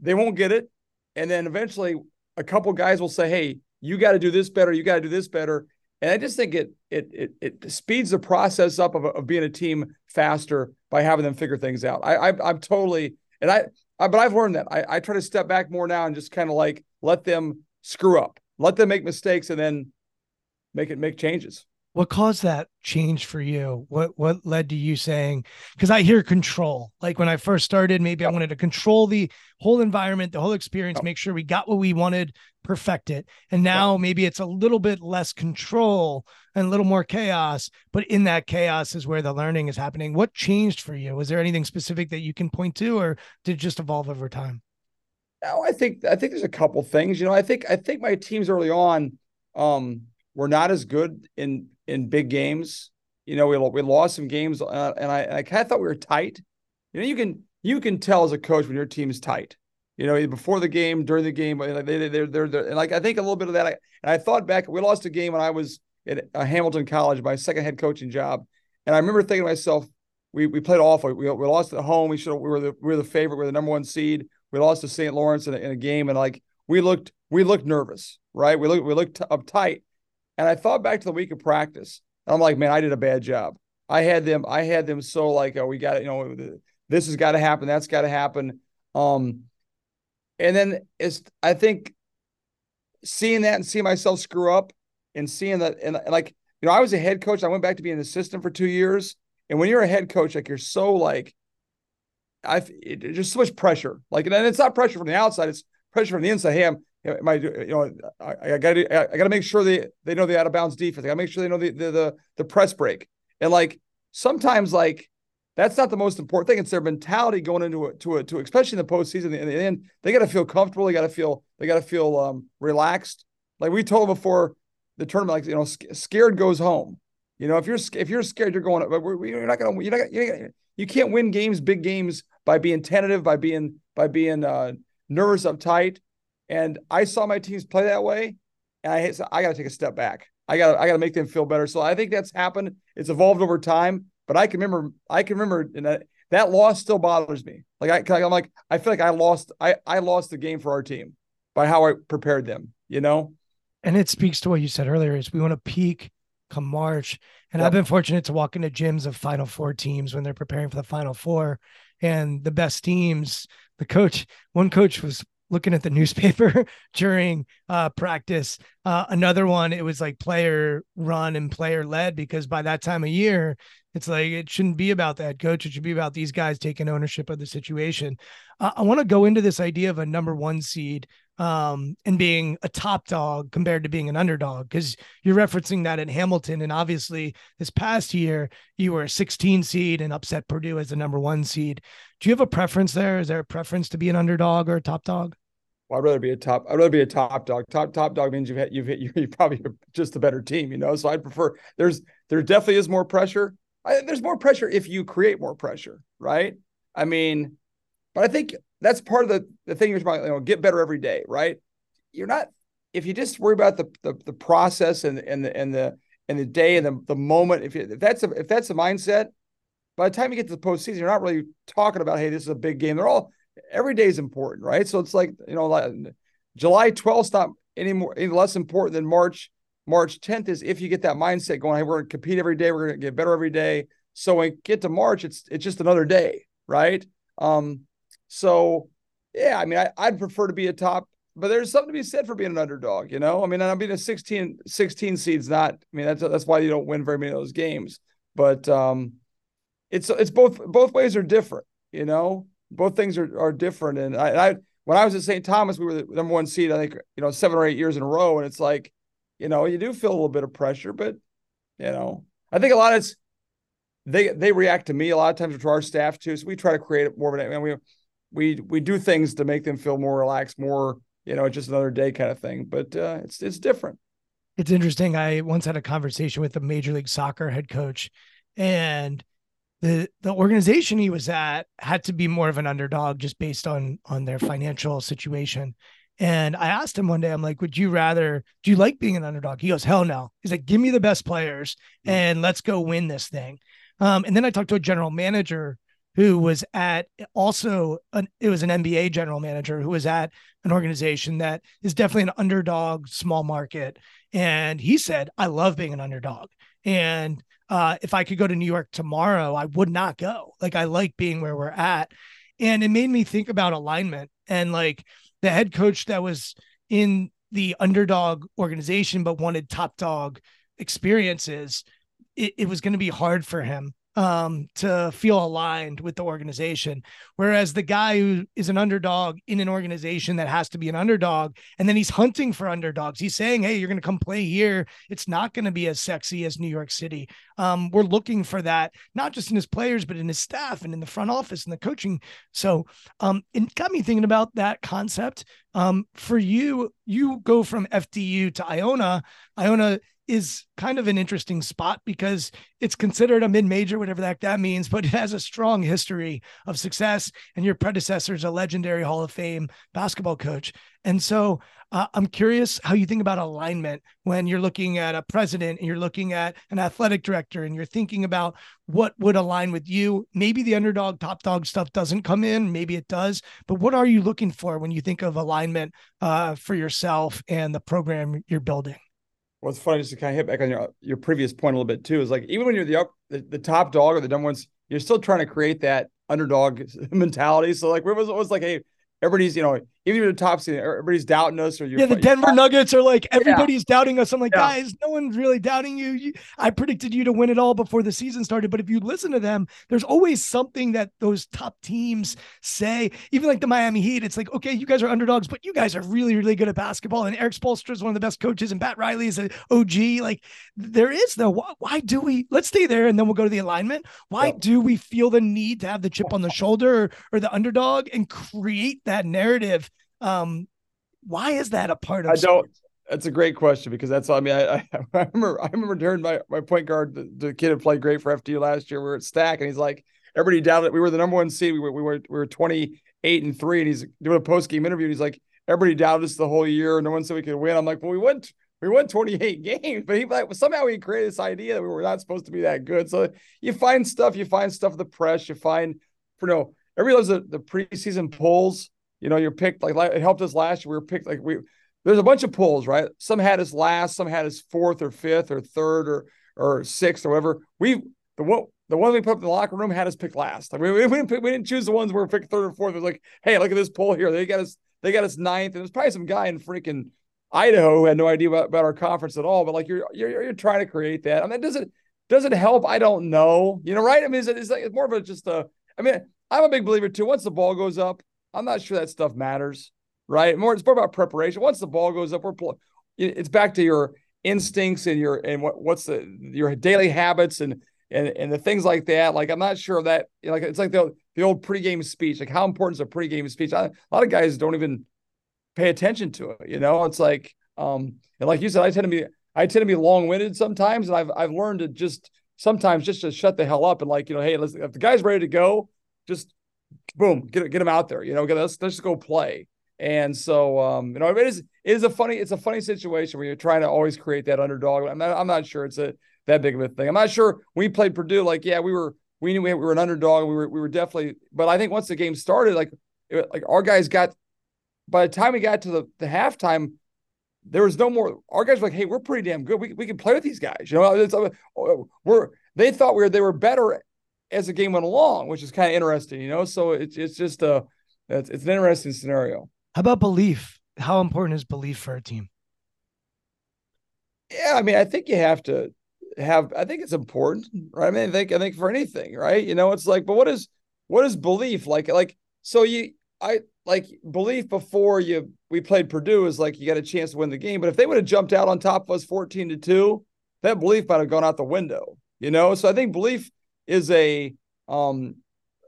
they won't get it, and then eventually a couple guys will say, "Hey, you got to do this better. You got to do this better." And I just think it it it, it speeds the process up of, of being a team faster by having them figure things out. I, I am totally and I, I but I've learned that I, I try to step back more now and just kind of like let them screw up, let them make mistakes, and then make it make changes what caused that change for you? What what led to you saying because i hear control. Like when i first started maybe i wanted to control the whole environment the whole experience make sure we got what we wanted perfect it. And now maybe it's a little bit less control and a little more chaos but in that chaos is where the learning is happening. What changed for you? Was there anything specific that you can point to or did it just evolve over time? No i think i think there's a couple things you know i think i think my teams early on um were not as good in in big games. You know, we we lost some games, uh, and I I kind of thought we were tight. You know, you can you can tell as a coach when your team's tight. You know, before the game, during the game, they they they're they're, they're and like I think a little bit of that. I, and I thought back, we lost a game when I was at uh, Hamilton College, my second head coaching job, and I remember thinking to myself, we we played awful. We, we lost at home. We should we were the we were the favorite. We were the number one seed. We lost to St. Lawrence in a, in a game, and like we looked we looked nervous, right? We looked we looked uptight, and I thought back to the week of practice, and I'm like, man, I did a bad job. I had them, I had them so like, oh, we got it, you know, this has got to happen, that's got to happen. Um, and then it's, I think, seeing that and seeing myself screw up, and seeing that, and, and like, you know, I was a head coach. I went back to being an assistant for two years, and when you're a head coach, like you're so like, I it, just so much pressure. Like, and it's not pressure from the outside; it's pressure from the inside. Hey, I'm my you know I, I got to I got to make sure they they know the out of bounds defense. I got to make sure they know the, the the the press break. And like sometimes like that's not the most important thing. It's their mentality going into it to it to especially in the postseason. In the end, they got to feel comfortable. They got to feel they got to feel um, relaxed. Like we told before the tournament, like you know, scared goes home. You know, if you're if you're scared, you're going. You're not gonna. You're not. You're, you can't win games, big games, by being tentative, by being by being uh, nervous, uptight. And I saw my teams play that way, and I I got to take a step back. I got I got to make them feel better. So I think that's happened. It's evolved over time. But I can remember I can remember that that loss still bothers me. Like I I'm like I feel like I lost I I lost the game for our team by how I prepared them. You know. And it speaks to what you said earlier: is we want to peak come March. And yep. I've been fortunate to walk into gyms of Final Four teams when they're preparing for the Final Four, and the best teams. The coach, one coach was looking at the newspaper during uh, practice. Uh, another one, it was like player run and player led because by that time of year, it's like it shouldn't be about that coach. It should be about these guys taking ownership of the situation. Uh, I want to go into this idea of a number one seed um, and being a top dog compared to being an underdog because you're referencing that in Hamilton. And obviously, this past year, you were a 16 seed and upset Purdue as the number one seed. Do you have a preference there? Is there a preference to be an underdog or a top dog? well, I'd rather be a top. I'd rather be a top dog. Top top dog means you've hit you've hit you're probably just a better team, you know. So I'd prefer. There's there definitely is more pressure. I, there's more pressure if you create more pressure, right? I mean, but I think that's part of the the thing you're talking about. You know, get better every day, right? You're not if you just worry about the the, the process and and the and the and the day and the, the moment. If, you, if that's a, if that's the mindset, by the time you get to the postseason, you're not really talking about hey, this is a big game. They're all every day is important, right? So it's like you know, July 12th not any more any less important than March. March 10th is if you get that mindset going, hey, we're to compete every day, we're going to get better every day. So when we get to March, it's it's just another day, right? Um, so yeah, I mean, I, I'd prefer to be a top, but there's something to be said for being an underdog, you know. I mean, I'm being a 16, 16 seeds, not. I mean, that's that's why you don't win very many of those games. But um, it's it's both both ways are different, you know both things are, are different. And I, I, when I was at St. Thomas, we were the number one seed, I think, you know, seven or eight years in a row. And it's like, you know, you do feel a little bit of pressure, but you know, I think a lot of it's they they react to me a lot of times to our staff too. So we try to create more of an mean, we we we do things to make them feel more relaxed, more, you know, just another day kind of thing. But uh, it's it's different. It's interesting. I once had a conversation with a major league soccer head coach and the the organization he was at had to be more of an underdog just based on on their financial situation. And I asked him one day, I'm like, would you rather, do you like being an underdog? He goes, hell no. He's like, give me the best players and let's go win this thing. Um, and then I talked to a general manager who was at also, an, it was an NBA general manager who was at an organization that is definitely an underdog, small market. And he said, I love being an underdog. And uh, if I could go to New York tomorrow, I would not go. Like I like being where we're at. And it made me think about alignment and like the head coach that was in the underdog organization but wanted top dog experiences. It, it was going to be hard for him um, to feel aligned with the organization. Whereas the guy who is an underdog in an organization that has to be an underdog, and then he's hunting for underdogs. He's saying, "Hey, you're going to come play here. It's not going to be as sexy as New York City." Um, we're looking for that, not just in his players, but in his staff and in the front office and the coaching. So, um, it got me thinking about that concept. Um, for you, you go from FDU to Iona. Iona is kind of an interesting spot because it's considered a mid-major, whatever that that means, but it has a strong history of success. And your predecessor is a legendary Hall of Fame basketball coach. And so uh, I'm curious how you think about alignment when you're looking at a president and you're looking at an athletic director and you're thinking about what would align with you. Maybe the underdog, top dog stuff doesn't come in, maybe it does, but what are you looking for when you think of alignment uh, for yourself and the program you're building? What's funny just to kind of hit back on your your previous point a little bit too is like even when you're the up the, the top dog or the dumb ones, you're still trying to create that underdog mentality. So like, it was, it was like, hey, everybody's you know even the top seed, er, everybody's doubting us. Or yeah, the Denver Nuggets are like everybody's yeah. doubting us. I'm like, yeah. guys, no one's really doubting you. you. I predicted you to win it all before the season started, but if you listen to them, there's always something that those top teams say. Even like the Miami Heat, it's like, okay, you guys are underdogs, but you guys are really, really good at basketball. And Erik Spoelstra is one of the best coaches, and Pat Riley is an OG. Like there is though. Why, why, do we? Let's stay there, and then we'll go to the alignment. Why yeah. do we feel the need to have the chip on the shoulder or, or the underdog and create that narrative? Um, why is that a part of? I don't. That's a great question because that's. I mean, I, I, I remember. I remember during my my point guard, the, the kid had played great for FDU last year. We were at STAC, and he's like, everybody doubted. it. We were the number one seed. We were we were we were twenty eight and three, and he's doing a post game interview. And he's like, everybody doubted us the whole year. No one said we could win. I'm like, well, we went we won 28 games, but he like somehow he created this idea that we were not supposed to be that good. So you find stuff, you find stuff in the press, you find you know, everybody loves the, the preseason polls you know, you're picked like, it helped us last year. We were picked like we there's a bunch of polls, right? Some had us last, some had us fourth or fifth or third or or sixth or whatever. We the one the one we put up in the locker room had us picked last. Like we, we, didn't pick, we didn't choose the ones where we picked third or fourth. It was like, hey, look at this poll here. They got us they got us ninth. And there's probably some guy in freaking Idaho who had no idea about, about our conference at all. But like you're you're you're trying to create that. I mean, does it does it help? I don't know. You know, right? I mean, it's, it's like it's more of a just a. I mean, I'm a big believer too. Once the ball goes up, I'm not sure that stuff matters, right? More it's more about preparation. Once the ball goes up, we're pulling it's back to your instincts and your and what what's the your daily habits and and and the things like that. Like I'm not sure that like it's like the the old pregame speech. Like how important is a pregame speech? I, a lot of guys don't even pay attention to it. You know, it's like, um, and like you said, I tend to be, I tend to be long winded sometimes. And I've, I've learned to just sometimes just to shut the hell up and like, you know, Hey, let's, if the guy's ready to go, just boom, get, get him out there, you know, let's, let's just go play. And so, um, you know, it is, it is a funny, it's a funny situation where you're trying to always create that underdog. I'm not, I'm not sure it's a, that big of a thing. I'm not sure we played Purdue, like, yeah, we were, we knew we were an underdog. We were, we were definitely, but I think once the game started, like, it, like our guys got, by the time we got to the, the halftime, there was no more. Our guys were like, hey, we're pretty damn good. We, we can play with these guys. You know, it's, uh, we're they thought we were they were better as the game went along, which is kind of interesting. You know, so it's it's just a it's, it's an interesting scenario. How about belief? How important is belief for a team? Yeah, I mean, I think you have to have. I think it's important, right? I mean, I think I think for anything, right? You know, it's like, but what is what is belief like? Like, so you, I like belief before you we played Purdue is like you got a chance to win the game. But if they would have jumped out on top of us 14 to 2, that belief might have gone out the window, you know? So I think belief is a um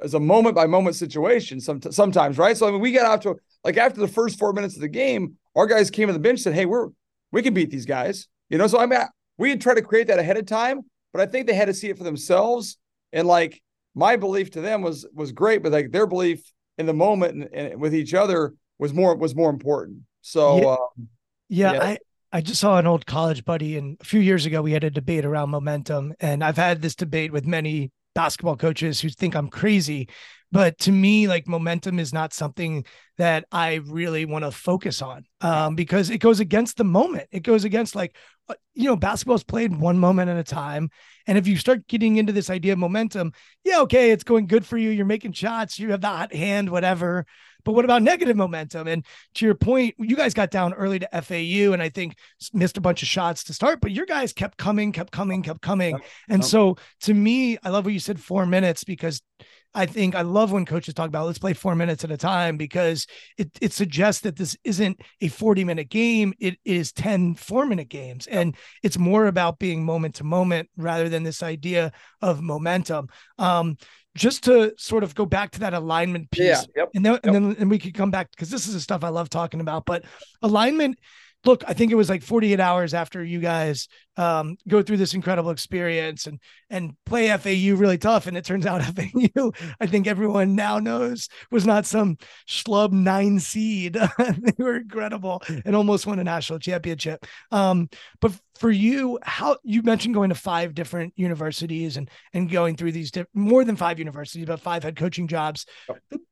is a moment by moment situation some, sometimes, right? So I mean we got out to like after the first four minutes of the game, our guys came to the bench and said, Hey, we're we can beat these guys. You know, so I mean we had tried to create that ahead of time, but I think they had to see it for themselves. And like my belief to them was was great, but like their belief in the moment and, and with each other was more was more important. So yeah, um, yeah, yeah, I I just saw an old college buddy, and a few years ago we had a debate around momentum, and I've had this debate with many basketball coaches who think I'm crazy. But to me, like momentum is not something that I really want to focus on um, because it goes against the moment. It goes against like, uh, you know, basketball's played one moment at a time. And if you start getting into this idea of momentum, yeah, okay, it's going good for you. You're making shots, you have the hot hand, whatever. But what about negative momentum? And to your point, you guys got down early to FAU and I think missed a bunch of shots to start, but your guys kept coming, kept coming, kept coming. And so to me, I love what you said four minutes because I think I love when coaches talk about let's play four minutes at a time because it, it suggests that this isn't a 40 minute game. It is 10 four minute games. And it's more about being moment to moment rather than this idea of momentum. Um, just to sort of go back to that alignment piece. Yeah, yep, and then yep. and then and we could come back because this is the stuff I love talking about. But alignment, look, I think it was like 48 hours after you guys um, go through this incredible experience and and play FAU really tough. And it turns out FAU, I think everyone now knows, was not some schlub nine seed. they were incredible and almost won a national championship. Um, but for you, how you mentioned going to five different universities and and going through these more than five universities, but five head coaching jobs.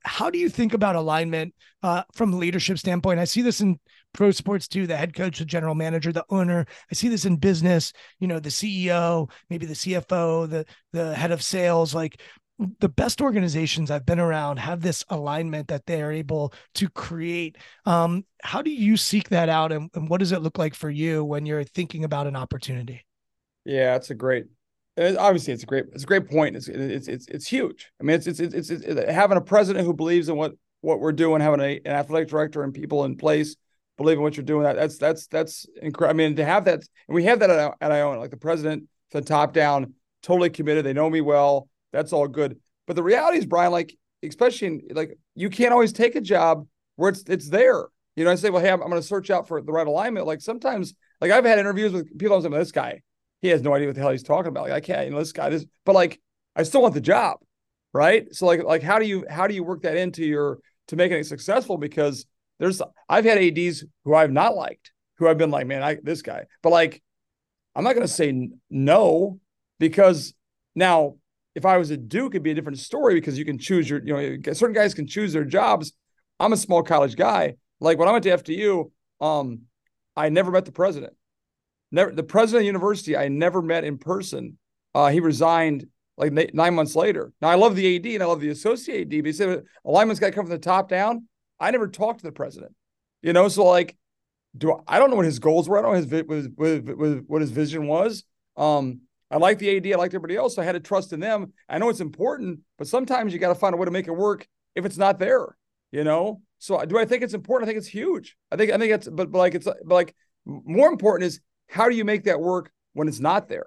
How do you think about alignment uh, from a leadership standpoint? I see this in pro sports too. The head coach, the general manager, the owner. I see this in business. You know, the CEO, maybe the CFO, the the head of sales. Like the best organizations I've been around have this alignment that they are able to create. Um, how do you seek that out, and, and what does it look like for you when you're thinking about an opportunity? Yeah, it's a great. Obviously, it's a great. It's a great point. It's it's it's it's huge. I mean, it's it's it's, it's, it's having a president who believes in what what we're doing, having a, an athletic director and people in place believe in what you're doing. That that's that's that's incredible. I mean, to have that, and we have that at, at Iona, like the president, the top down, totally committed. They know me well that's all good. But the reality is, Brian, like especially in, like you can't always take a job where it's it's there. You know, I say, well, hey, I'm, I'm going to search out for the right alignment. Like sometimes, like I've had interviews with people. I'm saying, this guy, he has no idea what the hell he's talking about. Like I can't, you know, this guy, this, but like I still want the job, right? So like, like how do you how do you work that into your to making it successful? Because there's I've had ads who I've not liked, who I've been like, man, I this guy, but like I'm not to say no because now if I was a Duke, it'd be a different story because you can choose your, you know, certain guys can choose their jobs. I'm a small college guy. Like when I went to FDU, um, I never met the president. Never the president of the university, I never met in person. Uh, he resigned like nine months later. Now I love the AD and I love the associate AD, but he said alignment's got to come from the top down. I never talked to the president, you know. So like, do I, I don't know what his goals were. I don't know his what, his vision was. Um, I like the AD. I liked everybody else. So I had to trust in them. I know it's important, but sometimes you got to find a way to make it work if it's not there. You know. So do I think it's important? I think it's huge. I think I think it's but, but like it's but like more important is how do you make that work when it's not there?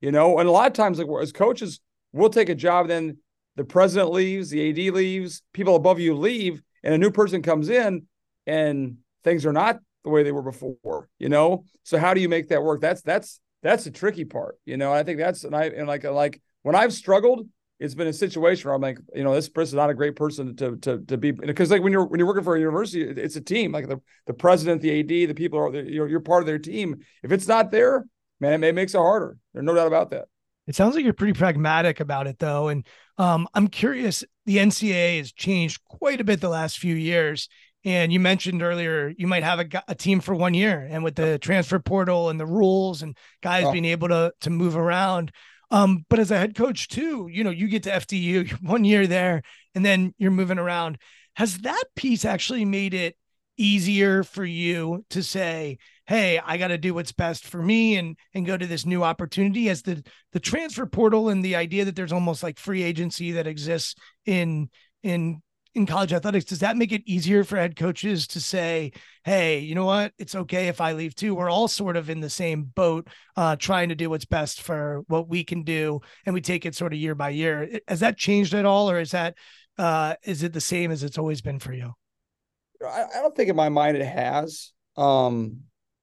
You know. And a lot of times, like as coaches, we'll take a job, then the president leaves, the AD leaves, people above you leave, and a new person comes in, and things are not the way they were before, you know? So how do you make that work? That's that's that's the tricky part, you know. I think that's and I and like like when I've struggled, it's been a situation where I'm like, you know, this person's not a great person to to to be because like when you're when you're working for a university, it's a team. Like the the president, the AD, the people are you're you're part of their team. If it's not there, man, it makes it harder. There's no doubt about that. It sounds like you're pretty pragmatic about it, though. And um, I'm curious. The NCAA has changed quite a bit the last few years. And you mentioned earlier you might have a, a team for one year, and with the transfer portal and the rules and guys oh. being able to to move around. Um, but as a head coach too, you know, you get to FDU one year there, and then you're moving around. Has that piece actually made it easier for you to say, "Hey, I got to do what's best for me," and and go to this new opportunity? As the the transfer portal and the idea that there's almost like free agency that exists in in in college athletics, does that make it easier for head coaches to say, hey, you know what? It's okay if I leave too. We're all sort of in the same boat, uh, trying to do what's best for what we can do. And we take it sort of year by year. Has that changed at all? Or is that, uh, is it the same as it's always been for you? I, I don't think in my mind it has. Um,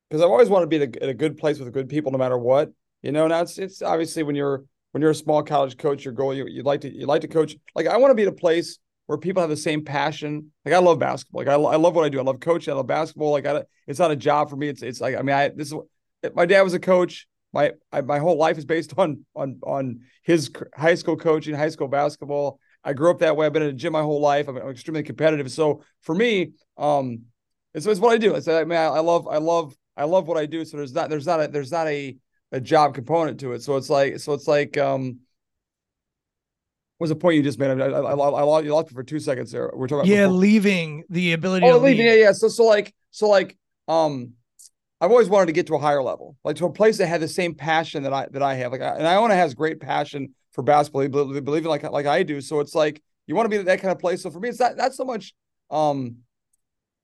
because I've always wanted to be at a good place with good people, no matter what. You know, now it's it's obviously when you're when you're a small college coach, your goal you you like to you like to coach. Like I want to be at a place where people have the same passion. Like I love basketball. Like I, I love what I do. I love coaching. I love basketball. Like I, it's not a job for me. It's it's like I mean I this is my dad was a coach. My I, my whole life is based on on on his high school coaching, high school basketball. I grew up that way. I've been in a gym my whole life. I'm, I'm extremely competitive. So for me, um, it's, it's what I do. It's I mean I, I love I love I love what I do. So there's not there's not a there's not a a job component to it. So it's like so it's like um was the point you just made? I, I, I, I you lost for two seconds there. We're talking yeah, before. leaving the ability. Oh, leaving. Leave. Yeah, yeah. So, so like, so like, um, I've always wanted to get to a higher level, like to a place that had the same passion that I that I have. Like, I, and Iona has great passion for basketball, believing like like I do. So it's like you want to be that kind of place. So for me, it's not not so much, um,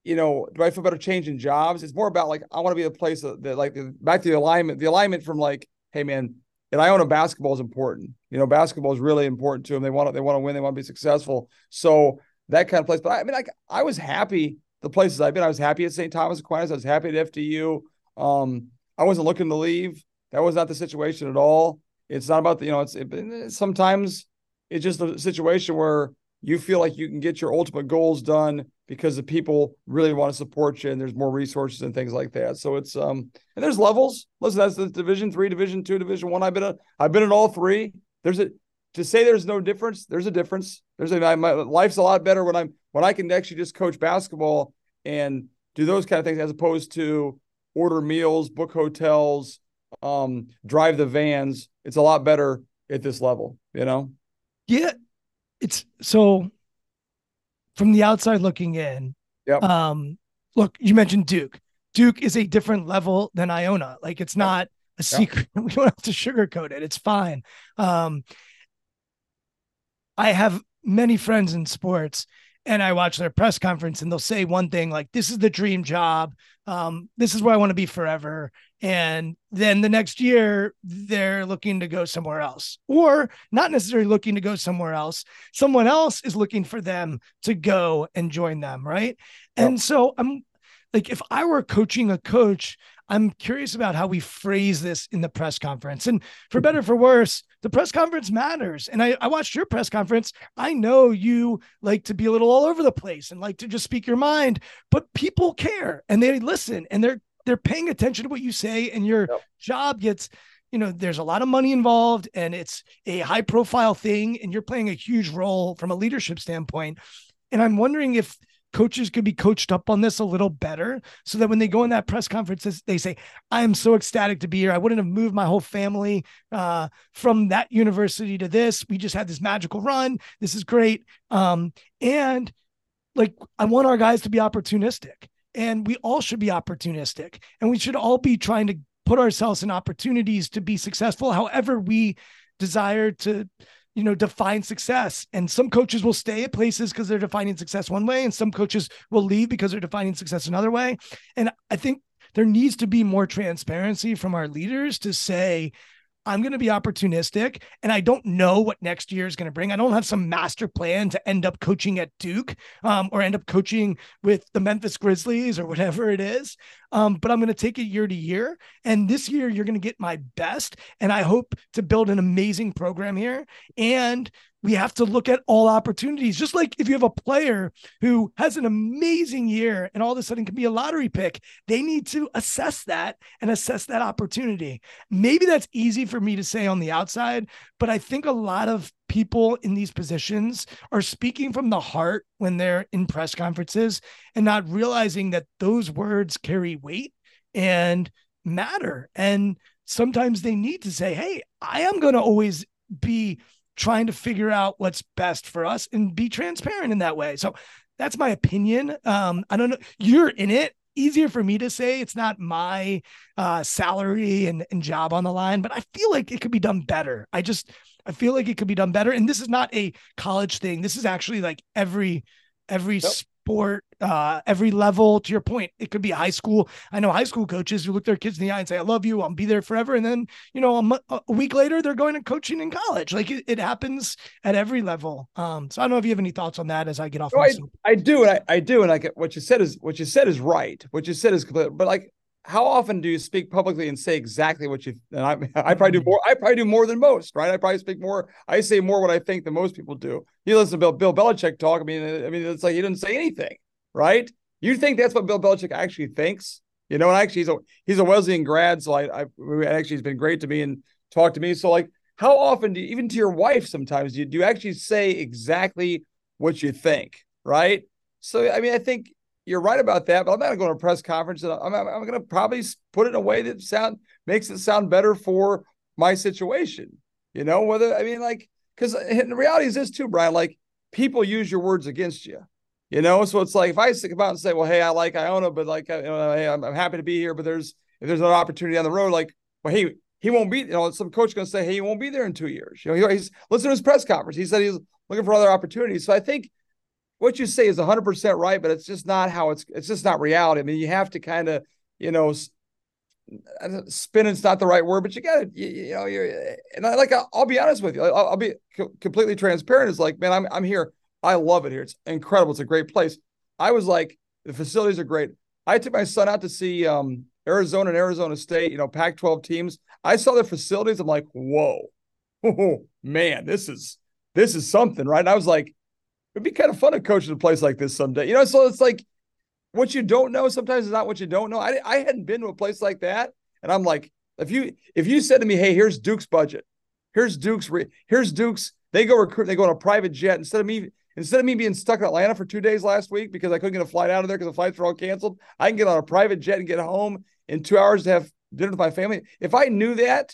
you know, do I feel better changing jobs? It's more about like I want to be the place that, that like back to the alignment, the alignment from like, hey man, and Iona basketball is important. You know, basketball is really important to them. They want to, they want to win. They want to be successful. So that kind of place. But I, I mean, like I was happy the places I've been. I was happy at St. Thomas Aquinas. I was happy at FDU. Um, I wasn't looking to leave. That was not the situation at all. It's not about the, you know, it's it, sometimes it's just a situation where you feel like you can get your ultimate goals done because the people really want to support you and there's more resources and things like that. So it's um and there's levels. Listen, that's the division three, division two, division one. I've been a, I've been in all three. There's a to say there's no difference, there's a difference. There's a my life's a lot better when I'm when I can actually just coach basketball and do those kind of things as opposed to order meals, book hotels, um, drive the vans. It's a lot better at this level, you know? Yeah. It's so from the outside looking in, yep. um, look, you mentioned Duke. Duke is a different level than Iona. Like it's not a secret. Yep. We don't have to sugarcoat it. It's fine. Um, I have many friends in sports and I watch their press conference and they'll say one thing like, this is the dream job. Um, this is where I want to be forever. And then the next year, they're looking to go somewhere else, or not necessarily looking to go somewhere else. Someone else is looking for them to go and join them. Right. Yep. And so I'm like, if I were coaching a coach, I'm curious about how we phrase this in the press conference. And for better for worse, the press conference matters. And I, I watched your press conference. I know you like to be a little all over the place and like to just speak your mind, but people care and they listen and they're they're paying attention to what you say, and your yep. job gets you know there's a lot of money involved and it's a high profile thing and you're playing a huge role from a leadership standpoint and i'm wondering if coaches could be coached up on this a little better so that when they go in that press conference they say i am so ecstatic to be here. I wouldn't have moved my whole family uh, from that university to this. We just had this magical run. This is great. Um, and like i want our guys to be opportunistic and we all should be opportunistic and we should all be trying to put ourselves in opportunities to be successful however we desire to you know, define success. And some coaches will stay at places because they're defining success one way, and some coaches will leave because they're defining success another way. And I think there needs to be more transparency from our leaders to say, I'm going to be opportunistic and I don't know what next year is going to bring. I don't have some master plan to end up coaching at Duke um, or end up coaching with the Memphis Grizzlies or whatever it is. Um, but I'm going to take it year to year. And this year, you're going to get my best. And I hope to build an amazing program here. And we have to look at all opportunities. Just like if you have a player who has an amazing year and all of a sudden can be a lottery pick, they need to assess that and assess that opportunity. Maybe that's easy for me to say on the outside, but I think a lot of people in these positions are speaking from the heart when they're in press conferences and not realizing that those words carry weight and matter. And sometimes they need to say, Hey, I am going to always be trying to figure out what's best for us and be transparent in that way. So that's my opinion. Um, I don't know. You're in it. Easier for me to say it's not my uh, salary and, and job on the line, but I feel like it could be done better. I just I feel like it could be done better. And this is not a college thing. This is actually like every every yep sport, uh, every level. To your point, it could be high school. I know high school coaches who look their kids in the eye and say, "I love you. I'll be there forever." And then, you know, a, a week later, they're going to coaching in college. Like it, it, happens at every level. Um, so I don't know if you have any thoughts on that as I get off. No, I, I, do, and I, I do, and I get what you said is what you said is right. What you said is complete, but like how often do you speak publicly and say exactly what you and I I probably do mm-hmm. more I probably do more than most, right? I probably speak more I say more what I think than most people do. You listen to Bill, Bill Belichick talk, I mean I mean it's like he didn't say anything, right? You think that's what Bill Belichick actually thinks? You know, and actually he's a he's a Wesleyan grad, so I, I actually he's been great to me and talked to me. So like how often do you, even to your wife sometimes do you, do you actually say exactly what you think, right? So I mean I think you're right about that, but I'm not going to a press conference. And I'm, I'm going to probably put it in a way that sound makes it sound better for my situation. You know, whether I mean, like, because uh, the reality is this too, Brian. Like, people use your words against you. You know, so it's like if I stick out and say, "Well, hey, I like Iona, but like, you know, hey, I'm, I'm happy to be here, but there's if there's an opportunity on the road, like, well, hey, he won't be. You know, some coach going to say, "Hey, he won't be there in two years." You know, he, he's listen to his press conference. He said he's looking for other opportunities. So I think what you say is 100% right, but it's just not how it's it's just not reality. I mean, you have to kind of, you know, spin it's not the right word, but you got to, you, you, know, you're, and I like, I'll, I'll be honest with you. I'll, I'll be co- completely transparent. It's like, man, I'm, I'm here. I love it here. It's incredible. It's a great place. I was like, the facilities are great. I took my son out to see um, Arizona and Arizona State, you know, Pac 12 teams. I saw the facilities. I'm like, whoa, oh, man, this is, this is something, right? And I was like, it'd be kind of fun to coach in a place like this someday. You know, so it's like what you don't know sometimes is not what you don't know. I I hadn't been to a place like that, and I'm like, if you if you said to me, hey, here's Duke's budget, here's Duke's here's Duke's, they go recruit, they go on a private jet instead of me. Instead of me being stuck in Atlanta for two days last week because I couldn't get a flight out of there because the flights were all canceled, I can get on a private jet and get home in two hours to have dinner with my family. If I knew that,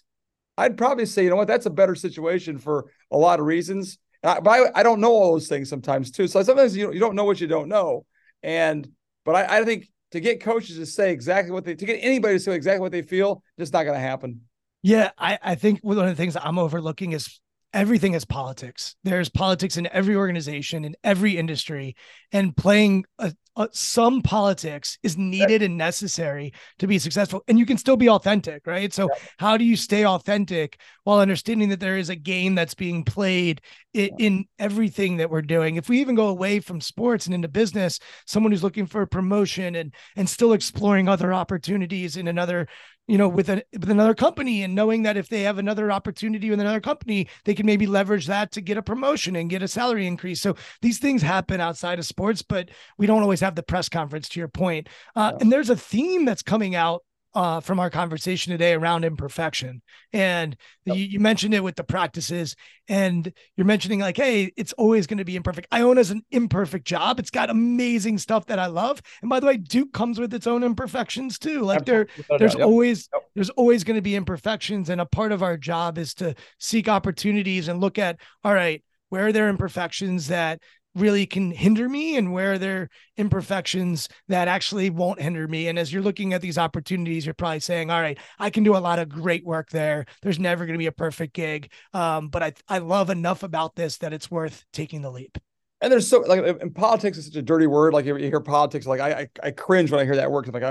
I'd probably say, you know what, that's a better situation for a lot of reasons. I, but I, I, don't know all those things sometimes too. So sometimes you you don't know what you don't know. And but I, I think to get coaches to say exactly what they to get anybody to say exactly what they feel, just not going to happen. Yeah, I, I think one of the things I'm overlooking is everything is politics. There's politics in every organization, in every industry, and playing a, a, some politics is needed and necessary to be successful. And you can still be authentic, right? So, yeah. how do you stay authentic while understanding that there is a game that's being played in, in everything that we're doing? If we even go away from sports and into business, someone who's looking for a promotion and and still exploring other opportunities in another you know with, a, with another company and knowing that if they have another opportunity with another company they can maybe leverage that to get a promotion and get a salary increase. So these things happen outside of sports but we don't always have the press conference to your point. Uh, and there's a theme that's coming out uh, from our conversation today around imperfection. And yep. you, you, mentioned it with the practices, and you're mentioning like, hey, it's always going to be imperfect. Iona's an imperfect job. It's got amazing stuff that I love. And by the way, Duke comes with its own imperfections too. Like there, there's yep. always yep. there's always going to be imperfections, and a part of our job is to seek opportunities and look at, all right, where are there imperfections that really can hinder me and where are there imperfections that actually won't hinder me. And as you're looking at these opportunities, you're probably saying, all right, I can do a lot of great work there. There's never going to be a perfect gig. Um, but I, I love enough about this that it's worth taking the leap. and there's so like in politics is such a dirty word. Like you hear politics, like I I, I cringe when I hear that word. Like,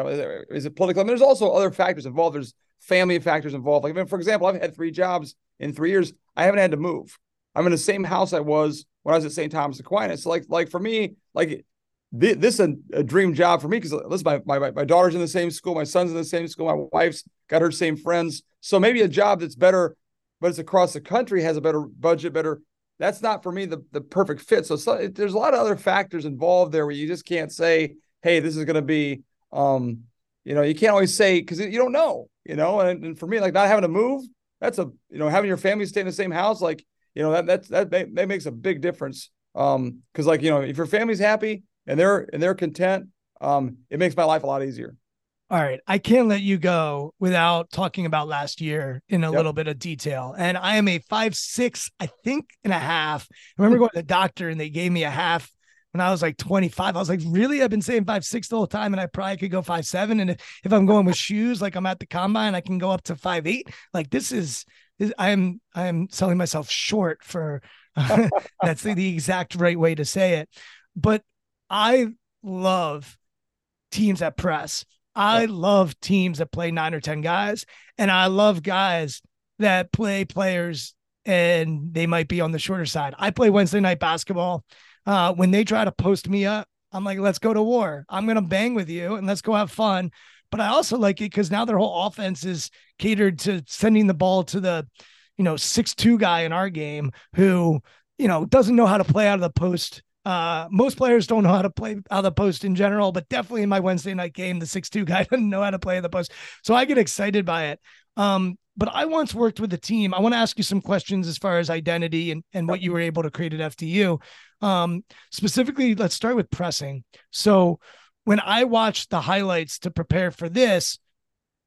is it political? I mean, there's also other factors involved. There's family factors involved. Like, I mean, for example, I've had three jobs in three years. I haven't had to move. I'm in the same house I was when I was at St. Thomas Aquinas. So like, like for me, like this is a, a dream job for me because listen, my, my my daughter's in the same school, my son's in the same school, my wife's got her same friends. So maybe a job that's better, but it's across the country, has a better budget, better. That's not for me the, the perfect fit. So, so there's a lot of other factors involved there where you just can't say, hey, this is going to be, um, you know, you can't always say because you don't know, you know. And, and for me, like not having to move, that's a you know having your family stay in the same house, like you know that that's that that makes a big difference. Um, because like you know, if your family's happy, and they're and they're content, um, it makes my life a lot easier. All right, I can't let you go without talking about last year in a yep. little bit of detail. And I am a five six, I think, and a half. I remember going to the doctor and they gave me a half when I was like 25. I was like, really? I've been saying five six the whole time, and I probably could go five seven. And if, if I'm going with shoes, like I'm at the combine, I can go up to five eight. Like this is, I am I am selling myself short for. that's the, the exact right way to say it. But I love teams that press. I yeah. love teams that play nine or 10 guys. And I love guys that play players and they might be on the shorter side. I play Wednesday night basketball. Uh, when they try to post me up, I'm like, let's go to war. I'm going to bang with you and let's go have fun. But I also like it because now their whole offense is catered to sending the ball to the, you know, six two guy in our game who, you know, doesn't know how to play out of the post uh, most players don't know how to play out of the post in general, but definitely in my Wednesday night game, the six-two guy doesn't know how to play the post. So I get excited by it. Um, but I once worked with a team. I want to ask you some questions as far as identity and, and what you were able to create at FDU. Um, specifically, let's start with pressing. So when I watched the highlights to prepare for this,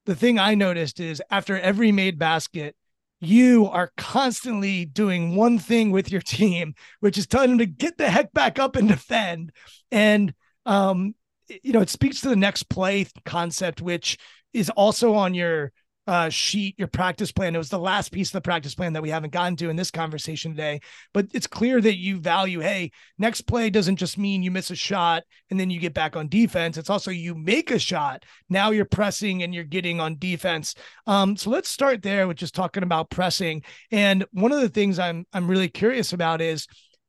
the thing I noticed is after every made basket, you are constantly doing one thing with your team, which is telling them to get the heck back up and defend. And, um, you know, it speaks to the next play concept, which is also on your uh, sheet, your practice plan. It was the last piece of the practice plan that we haven't gotten to in this conversation today. But it's clear that you value, hey, next play doesn't just mean you miss a shot and then you get back on defense. It's also you make a shot. Now you're pressing and you're getting on defense. Um, so let's start there with just talking about pressing. And one of the things I'm I'm really curious about is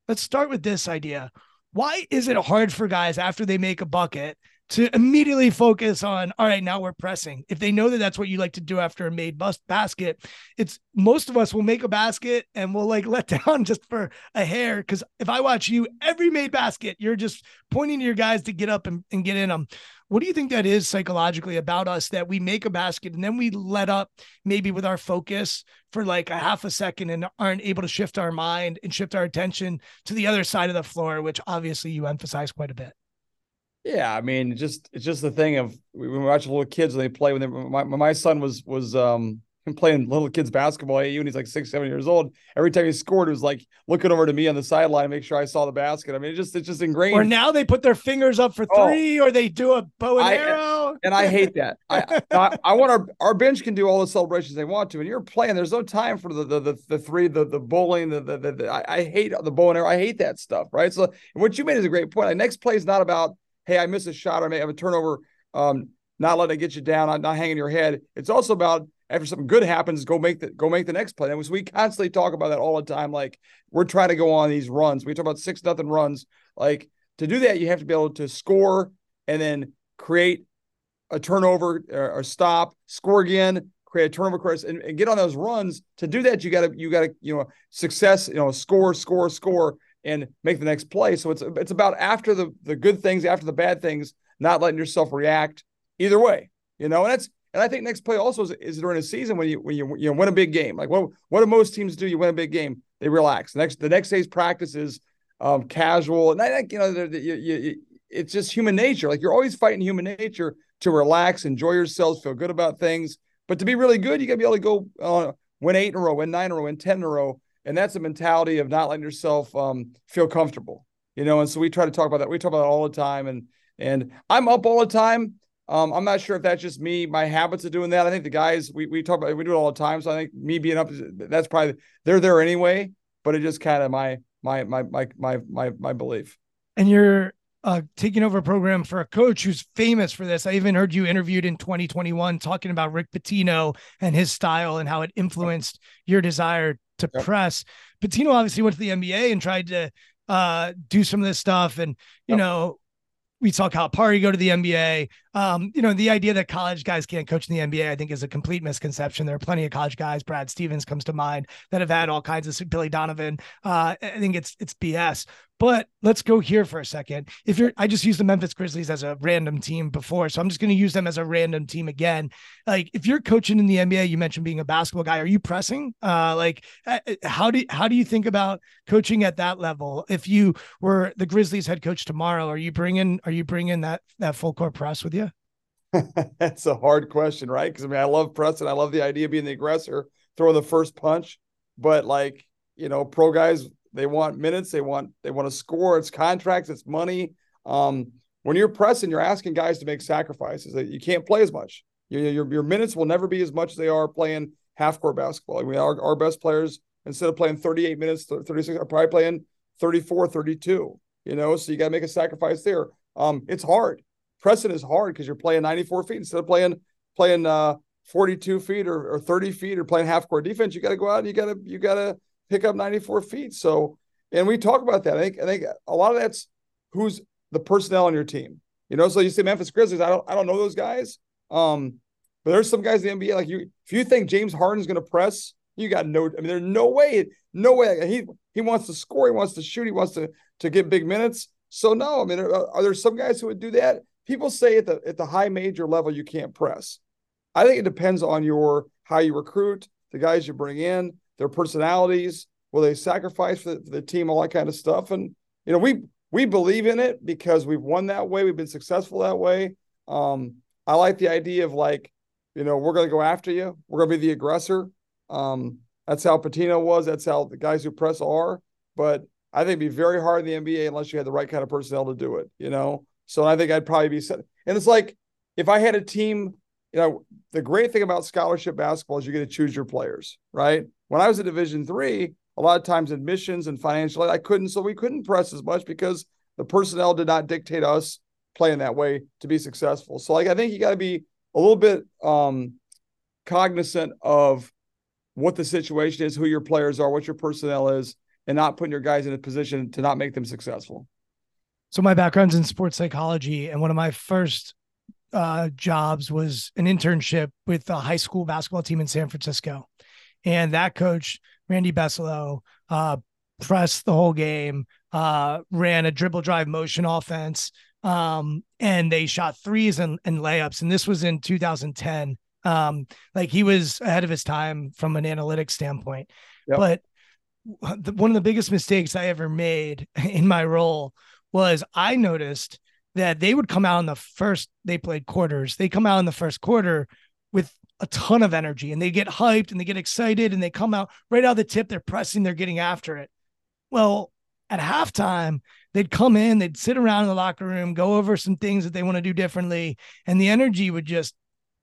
let's start with this idea. Why is it hard for guys after they make a bucket to immediately focus on all right now we're pressing. If they know that that's what you like to do after a made bust basket it's most of us will make a basket and we'll like let down just for a hair. Because if i watch you every made basket you're just pointing to your guys to get up and, and get in them what do you think that is psychologically about us that we make a basket and then we let up maybe with our focus for like a half a second and aren't able to shift our mind and shift our attention to the other side of the floor which obviously you emphasize quite a bit yeah, I mean, just it's just the thing of we, we watch little kids when they play. When they, my my son was was um playing little kids basketball at you, and he's like six, seven years old. Every time he scored, it was like looking over to me on the sideline to make sure I saw the basket. I mean, it just it's just ingrained. Or now they put their fingers up for oh. three, oh, or they do a bow and I, arrow. And I hate that. I, I, I want our our bench can do all the celebrations they want to, and you're playing. There's no time for the the the, the three, the the bowling, the the, the, the I, I, hate the bow and arrow. I hate that stuff. Right. So what you made is a great point. Like next play is not about hey, I miss a shot, I may have a turnover, um, not letting it get you down, not, hanging your head. It's also about after something good happens, go make the go make the next play. And we constantly talk about that all the time. Like we're trying to go on these runs. We talk about six nothing runs. Like to do that, you have to be able to score and then create a turnover or, or stop, score again, create a turnover, course, and, and, get on those runs. To do that, you got to you got to you know success, you know, score, score, score, and make the next play. So it's it's about after the the good things, after the bad things, not letting yourself react either way. You know, and that's and I think next play also is, is during a season when you when you you know, win a big game. Like what what do most teams do? You win a big game, they relax. The next the next day's practice is um, casual, and I think you know you, you, it's just human nature. Like you're always fighting human nature to relax, enjoy yourselves, feel good about things. But to be really good, you got to be able to go uh, win eight in a row, win nine in a row, win ten in a row, and that's a mentality of not letting yourself um, feel comfortable you know? And so we try to talk about that. We talk about that all the time. And and i'm up all the time. Um, i'm not sure if that's just me my habits of doing that. I think the guys we, we talk about we do it all the time. So i think me being up that's probably they're there anyway but it just kind of my my my my my my my belief. And you're uh, taking over a program for a coach who's famous for this. I even heard you interviewed in 2021 talking about Rick Pitino and his style and how it influenced your desire to yep. press. Pitino obviously went to the NBA and tried to uh, do some of this stuff. And, you yep. know, we saw Calipari go to the NBA. Um, you know, the idea that college guys can't coach in the NBA, I think, is a complete misconception. There are plenty of college guys. Brad Stevens comes to mind that have had all kinds of Billy Donovan. Uh, I think it's it's BS. But let's go here for a second. If you're, I just used the Memphis Grizzlies as a random team before, so I'm just going to use them as a random team again. Like if you're coaching in the NBA, you mentioned being a basketball guy. Are you pressing? Uh, like uh, uh, how do how do you think about coaching at that level? If you were the Grizzlies head coach tomorrow, are you bringing are you bringing that that full court press with you? That's a hard question, right? Because I mean, I love pressing. I love the idea of being the aggressor, throwing the first punch. But like, you know, pro guys, they want minutes. They want they want to score. It's contracts. It's money. Um, when you're pressing, you're asking guys to make sacrifices. That you can't play as much. Your, your, your minutes will never be as much as they are playing half court basketball. I mean, our, our best players instead of playing 38 minutes, 36 are probably playing 34, 32. You know, so you got to make a sacrifice there. Um, it's hard. Pressing is hard because you're playing 94 feet instead of playing playing uh 42 feet or, or 30 feet or playing half court defense. You got to go out and you got to you got to pick up 94 feet. So, and we talk about that. I think I think a lot of that's who's the personnel on your team. You know, so you say Memphis Grizzlies. I don't I don't know those guys. Um, but there's some guys in the NBA like you. If you think James Harden's going to press, you got no. I mean, there's no way. No way. He he wants to score. He wants to shoot. He wants to to get big minutes. So no. I mean, are, are there some guys who would do that? People say at the at the high major level you can't press. I think it depends on your how you recruit the guys you bring in their personalities, will they sacrifice for the, for the team, all that kind of stuff. And you know, we we believe in it because we've won that way. We've been successful that way. Um, I like the idea of like, you know, we're going to go after you. We're going to be the aggressor. Um, that's how Pitino was. That's how the guys who press are. But I think it'd be very hard in the NBA unless you had the right kind of personnel to do it. You know, so I think I'd probably be set. And it's like if I had a team, you know, the great thing about scholarship basketball is you get to choose your players, right? When I was at Division three, a lot of times admissions and financial, I couldn't, so we couldn't press as much because the personnel did not dictate us playing that way to be successful. So, like, I think you got to be a little bit um, cognizant of what the situation is, who your players are, what your personnel is, and not putting your guys in a position to not make them successful. So, my background's in sports psychology, and one of my first uh, jobs was an internship with a high school basketball team in San Francisco. And that coach, Randy Besselo, uh, pressed the whole game, uh, ran a dribble drive motion offense, um, and they shot threes and, and layups. And this was in 2010. Um, like he was ahead of his time from an analytics standpoint. Yep. But the, one of the biggest mistakes I ever made in my role was I noticed that they would come out in the first they played quarters. They come out in the first quarter with a ton of energy and they get hyped and they get excited and they come out right out of the tip. They're pressing, they're getting after it. Well, at halftime, they'd come in, they'd sit around in the locker room, go over some things that they want to do differently, and the energy would just,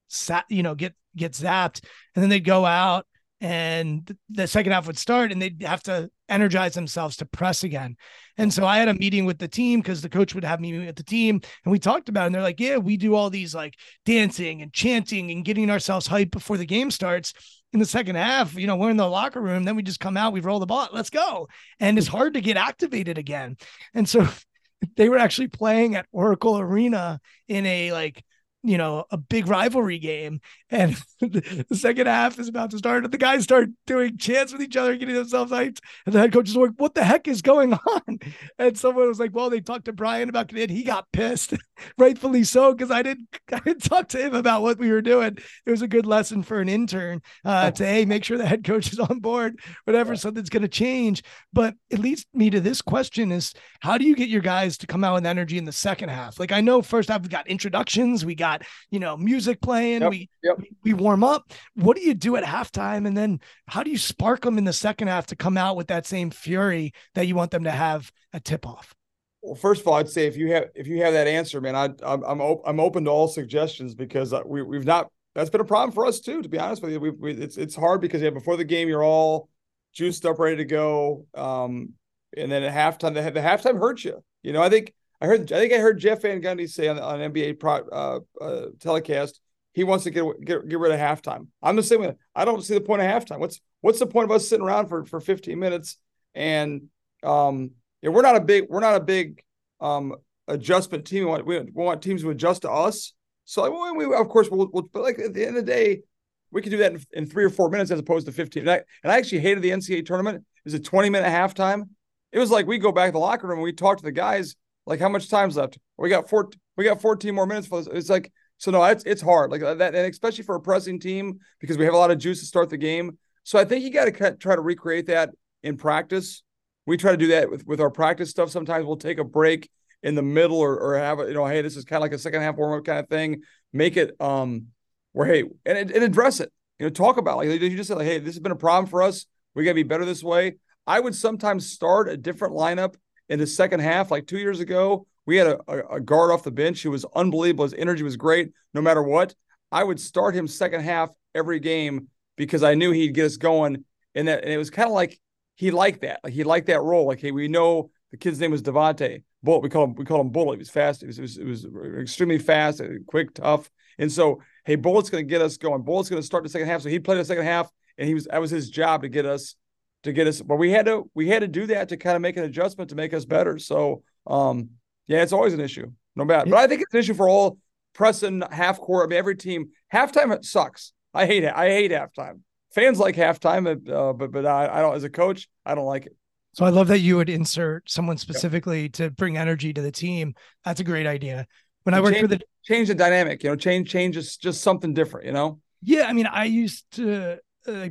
sat, you know, get get zapped, and then they'd go out and the second half would start and they'd have to energize themselves to press again. And so I had a meeting with the team because the coach would have me with the team and we talked about it. And they're like, yeah, we do all these like dancing and chanting and getting ourselves hyped before the game starts. In the second half, you know, we're in the locker room, then we just come out, we roll the ball, let's go. And it's hard to get activated again. And so they were actually playing at Oracle Arena in a like you know, a big rivalry game. And the second half is about to start. And the guys start doing chants with each other, getting themselves hyped. And the head coach is like, what the heck is going on? And someone was like, well, they talked to Brian about it. He got pissed, rightfully so, because I didn't I didn't talk to him about what we were doing. It was a good lesson for an intern uh, to, hey, make sure the head coach is on board, whatever, something's going to change. But it leads me to this question is how do you get your guys to come out with energy in the second half? Like I know first half we got introductions, we got got you know music playing. Yep, we, yep. we warm up. What do you do at halftime, and then how do you spark them in the second half to come out with that same fury that you want them to have at tip off? Well, first of all, I'd say if you have if you have that answer, man, I, I'm I'm, op- I'm open to all suggestions because uh, we we've not that's been a problem for us too. To be honest with you, we, we it's it's hard because yeah, before the game you're all juiced up, ready to go. Um, and then at halftime, the, the halftime hurts you. You know, I think I heard I think I heard Jeff Van Gundy say on, on NBA pro, uh, uh, telecast he wants to get, get get rid of halftime. I'm the same way. I don't see the point of halftime. What's what's the point of us sitting around for for 15 minutes and um yeah, we're not a big we're not a big um adjustment team. We want we, want teams to adjust to us. So we, of course we'll, we'll but like at the end of the day, we can do that in, in, three or four minutes as opposed to 15. And I, and I actually hated the NCAA tournament. It was a 20 minute halftime. It was like we go back to the locker room and we talk to the guys like how much time's left. We got four. We got 14 more minutes for this. It's like so. No, it's it's hard like that, and especially for a pressing team because we have a lot of juice to start the game. So I think you got to try to recreate that in practice. We try to do that with with our practice stuff. Sometimes we'll take a break in the middle or or have a, you know, hey, this is kind of like a second half warm up kind of thing. Make it um where hey and, and address it. You know, talk about like you just say like, hey, this has been a problem for us. We got to be better this way. I would sometimes start a different lineup in the second half. Like two years ago, we had a, a, guard off the bench who was unbelievable. His energy was great, no matter what. I would start him second half every game because I knew he'd get us going. And that and it was kind of like he liked that. Like he liked that role. Like, hey, we know the kid's name was Devontae. Bullet. We call him we call him Bullet. He was fast. It was, it was, it was extremely fast, quick, tough. And so, hey, Bullet's going to get us going. Bullet's going to start the second half. So he played the second half, and he was that was his job to get us to get us. But we had to we had to do that to kind of make an adjustment to make us better. So, um, yeah, it's always an issue, no matter. But I think it's an issue for all pressing half court. I mean, every team halftime it sucks. I hate it. I hate halftime. Fans like halftime, uh, but but I, I don't. As a coach, I don't like it. So I love that you would insert someone specifically yep. to bring energy to the team. That's a great idea. When I worked change, for the change the dynamic, you know, change change is just something different, you know. Yeah, I mean, I used to. Uh,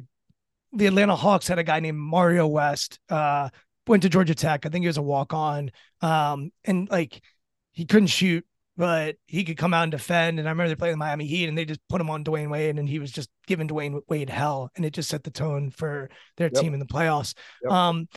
the Atlanta Hawks had a guy named Mario West. Uh, went to Georgia Tech. I think he was a walk on. Um, and like he couldn't shoot, but he could come out and defend. And I remember they played the Miami Heat and they just put him on Dwyane Wade and he was just giving Dwyane Wade hell. And it just set the tone for their yep. team in the playoffs. Yep. Um,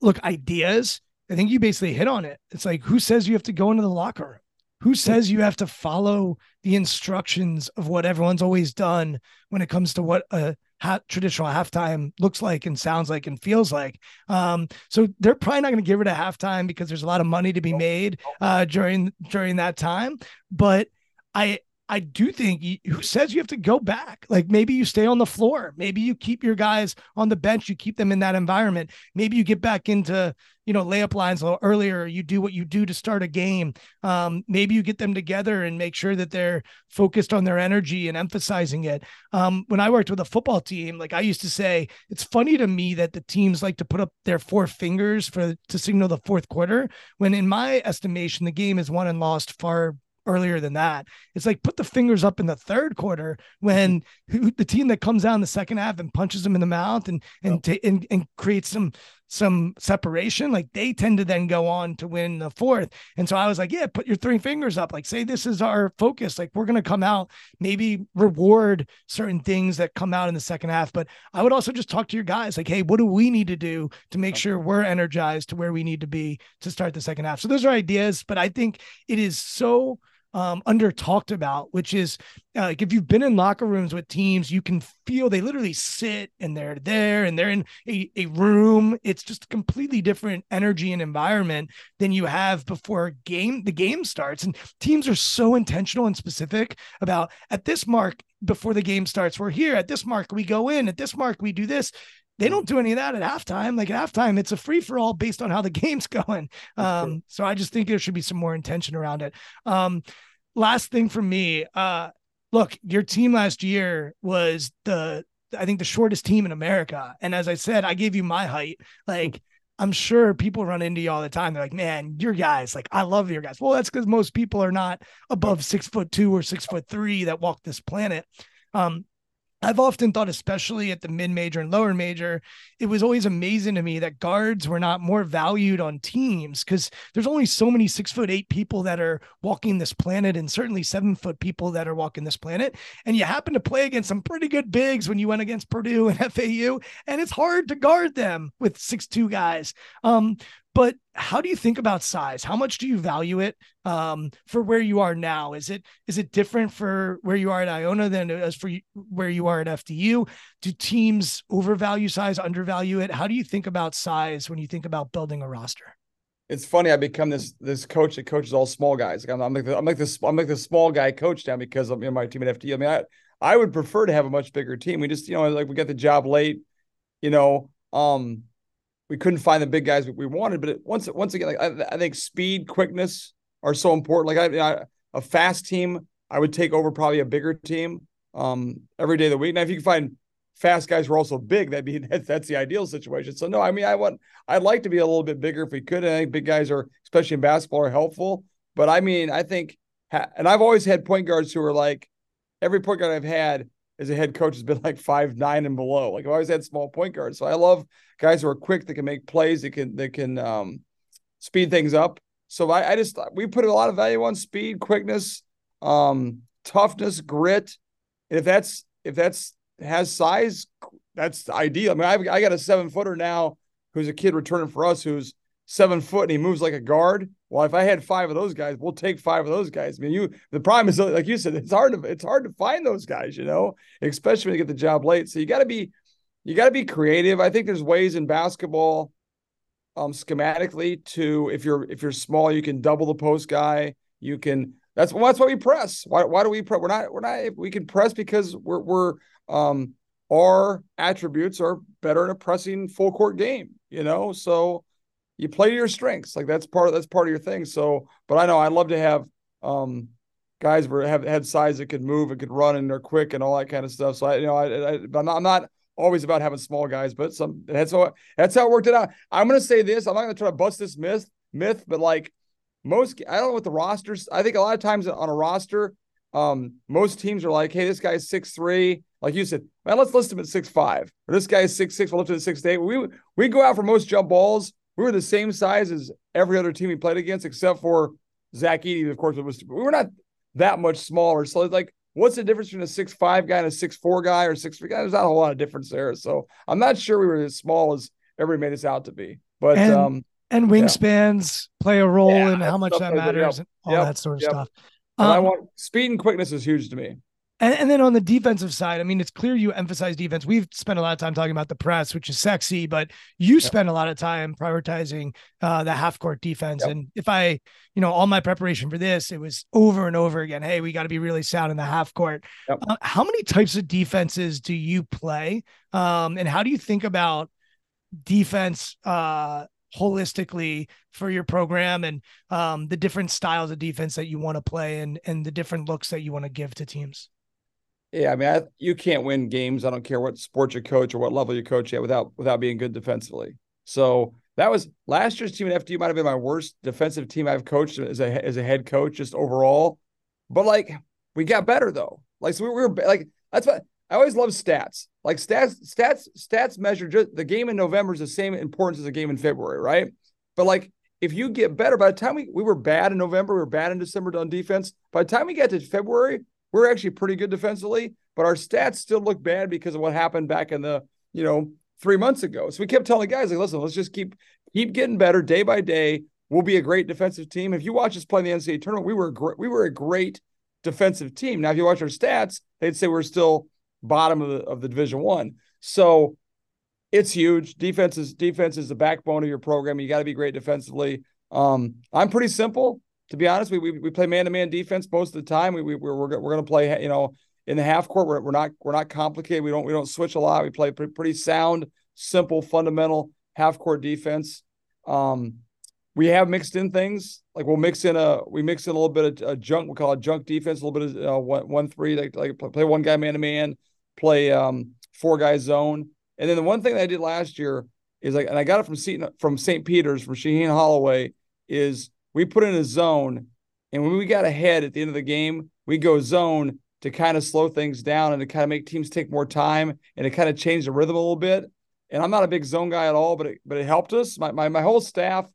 look, ideas. I think you basically hit on it. It's like, who says you have to go into the locker room? Who says you have to follow the instructions of what everyone's always done when it comes to what a ha- traditional halftime looks like and sounds like and feels like? Um, so they're probably not going to give it a halftime because there's a lot of money to be made uh, during during that time. But I I do think who says you have to go back? Like maybe you stay on the floor. Maybe you keep your guys on the bench. You keep them in that environment. Maybe you get back into, you know, layup lines a little earlier. You do what you do to start a game. Um, maybe you get them together and make sure that they're focused on their energy and emphasizing it. Um, when I worked with a football team, like I used to say, it's funny to me that the teams like to put up their four fingers for to signal the fourth quarter, when in my estimation, the game is won and lost far earlier than that. It's like put the fingers up in the third quarter when the team that comes out in the second half and punches them in the mouth and and yep. and, and creates some some separation, like they tend to then go on to win the fourth. And so I was like, yeah, put your three fingers up. Like, say this is our focus. Like, we're going to come out, maybe reward certain things that come out in the second half. But I would also just talk to your guys, like, hey, what do we need to do to make sure we're energized to where we need to be to start the second half? So those are ideas. But I think it is so um, under talked about, which is uh, like if you've been in locker rooms with teams, you can feel they literally sit and they're there and they're in a, a room. It's just a completely different energy and environment than you have before game the game starts. And teams are so intentional and specific about at this mark before the game starts, we're here. At this mark, we go in. At this mark, we do this they don't do any of that at halftime. Like at halftime, it's a free for all based on how the game's going. Um, so I just think there should be some more intention around it. Um, last thing for me, uh, look, your team last year was the I think the shortest team in America. And as I said, I gave you my height. Like I'm sure people run into you all the time. They're like, man, your guys, like I love your guys. Well, that's because most people are not above six foot two or six foot three that walk this planet. Um, I've often thought, especially at the mid major and lower major, it was always amazing to me that guards were not more valued on teams because there's only so many six foot eight people that are walking this planet, and certainly seven foot people that are walking this planet. And you happen to play against some pretty good bigs when you went against Purdue and FAU, and it's hard to guard them with six two guys. Um, but how do you think about size? How much do you value it um, for where you are now? Is it is it different for where you are at Iona than as for where you are at FDU? Do teams overvalue size, undervalue it? How do you think about size when you think about building a roster? It's funny. I become this this coach that coaches all small guys. Like I'm, I'm like the, I'm like this I'm like the small guy coach now because I'm in my team at FDU. I mean, I I would prefer to have a much bigger team. We just you know like we got the job late, you know. Um, we couldn't find the big guys we wanted. But it, once once again, like I, I, think speed, quickness are so important. Like I, I, a fast team, I would take over probably a bigger team um, every day of the week. Now, if you can find fast guys who are also big, that'd be that's the ideal situation. So no, I mean, I want I'd like to be a little bit bigger if we could. And I think big guys are, especially in basketball, are helpful. But I mean, I think, and I've always had point guards who are like every point guard I've had as a head coach has been like five nine and below. Like I've always had small point guards, so I love guys who are quick that can make plays that can that can um, speed things up. So I, I just we put a lot of value on speed, quickness, um, toughness, grit. And if that's if that's has size, that's ideal. I mean, I've, I got a seven footer now who's a kid returning for us who's seven foot and he moves like a guard. Well, if I had five of those guys, we'll take five of those guys. I mean, you the problem is like you said, it's hard to it's hard to find those guys, you know, especially when you get the job late. So you got to be you got to be creative. I think there's ways in basketball, um, schematically to if you're if you're small, you can double the post guy. You can that's well, that's why we press. Why why do we press? We're not we're not we can press because we're we're um our attributes are better in a pressing full court game, you know. So you play to your strengths. Like that's part of that's part of your thing. So, but I know I'd love to have um guys where have had size that could move and could run and they're quick and all that kind of stuff. So I, you know, I, I but I'm not, I'm not always about having small guys, but some that's how that's how it worked it out. I'm gonna say this. I'm not gonna try to bust this myth myth, but like most, I don't know what the rosters. I think a lot of times on a roster, um, most teams are like, hey, this guy's six three. Like you said, man, let's list him at six five. Or this guy's six six. We'll lift him at six eight. We we go out for most jump balls we were the same size as every other team we played against, except for Zach Edey, of course. It was we were not that much smaller. So it's like, what's the difference between a six five guy and a six four guy or six three guy? There's not a whole lot of difference there. So I'm not sure we were as small as everybody made us out to be. But and, um and wingspans yeah. play a role yeah, in how much that matters and all yep, that sort of yep. stuff. Um, I want speed and quickness is huge to me. And, and, then on the defensive side, I mean, it's clear you emphasize defense. We've spent a lot of time talking about the press, which is sexy, but you yep. spend a lot of time prioritizing uh, the half court defense. Yep. And if I, you know, all my preparation for this, it was over and over again. Hey, we got to be really sound in the half court. Yep. Uh, how many types of defenses do you play? Um, and how do you think about defense uh, holistically for your program and um, the different styles of defense that you want to play and and the different looks that you want to give to teams? Yeah, I mean, I, you can't win games. I don't care what sport you coach or what level you coach at without without being good defensively. So that was last year's team at FDU might have been my worst defensive team I've coached as a as a head coach just overall. But like we got better though. Like so we were like that's what I always love stats. Like stats stats stats measure just the game in November is the same importance as a game in February, right? But like if you get better, by the time we, we were bad in November, we were bad in December on defense. By the time we get to February, we're actually pretty good defensively, but our stats still look bad because of what happened back in the, you know, three months ago. So we kept telling the guys, like, listen, let's just keep keep getting better day by day. We'll be a great defensive team. If you watch us play in the NCAA tournament, we were a great, we were a great defensive team. Now, if you watch our stats, they'd say we're still bottom of the of the division one. So it's huge. Defense is defense is the backbone of your program. You got to be great defensively. Um, I'm pretty simple to be honest, we we, we play man to man defense most of the time. We we we're we're, we're going to play you know in the half court. We're, we're not we're not complicated. We don't we don't switch a lot. We play pretty, pretty sound, simple, fundamental half court defense. Um, we have mixed in things like we'll mix in a we mix in a little bit of a junk. We call it junk defense. A little bit of uh, one one three like like play one guy man to man, play um four guy zone. And then the one thing that I did last year is like, and I got it from Seton, from St. Peter's from Shaheen Holloway is we put in a zone, and when we got ahead at the end of the game, we go zone to kind of slow things down and to kind of make teams take more time and to kind of change the rhythm a little bit. And I'm not a big zone guy at all, but it, but it helped us. My, my my whole staff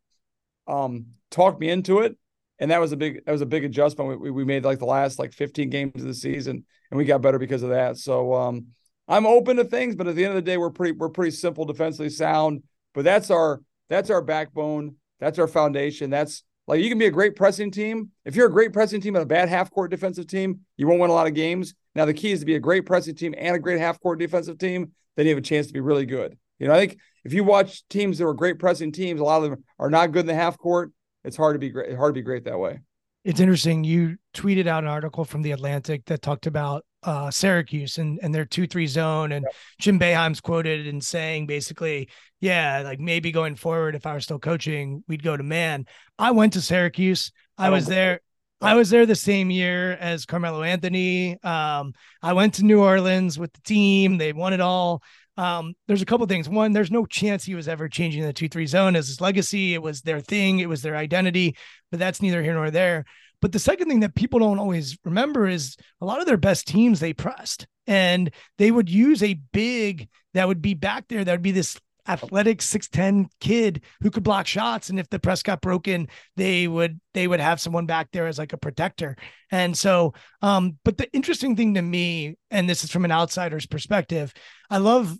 um, talked me into it, and that was a big that was a big adjustment we, we made like the last like 15 games of the season, and we got better because of that. So um, I'm open to things, but at the end of the day, we're pretty we're pretty simple defensively sound. But that's our that's our backbone That's our foundation. That's like you can be a great pressing team. If you're a great pressing team and a bad half court defensive team, you won't win a lot of games. Now the key is to be a great pressing team and a great half court defensive team. Then you have a chance to be really good. You know, I think if you watch teams that are great pressing teams, a lot of them are not good in the half court. It's hard to be great. Hard to be great that way. It's interesting. You tweeted out an article from the Atlantic that talked about uh, Syracuse and, and their two three zone, and yep. Jim Boeheim's quoted in saying basically, yeah, like maybe going forward, if I were still coaching, we'd go to man. I went to Syracuse. I, I was there. I was there the same year as Carmelo Anthony. Um, I went to New Orleans with the team. They won it all. Um, there's a couple things. One, there's no chance he was ever changing the two three zone as his legacy. It was their thing. It was their identity. But that's neither here nor there. But the second thing that people don't always remember is a lot of their best teams they pressed, and they would use a big that would be back there. That would be this athletic 6'10 kid who could block shots and if the press got broken they would they would have someone back there as like a protector. And so um but the interesting thing to me and this is from an outsider's perspective i love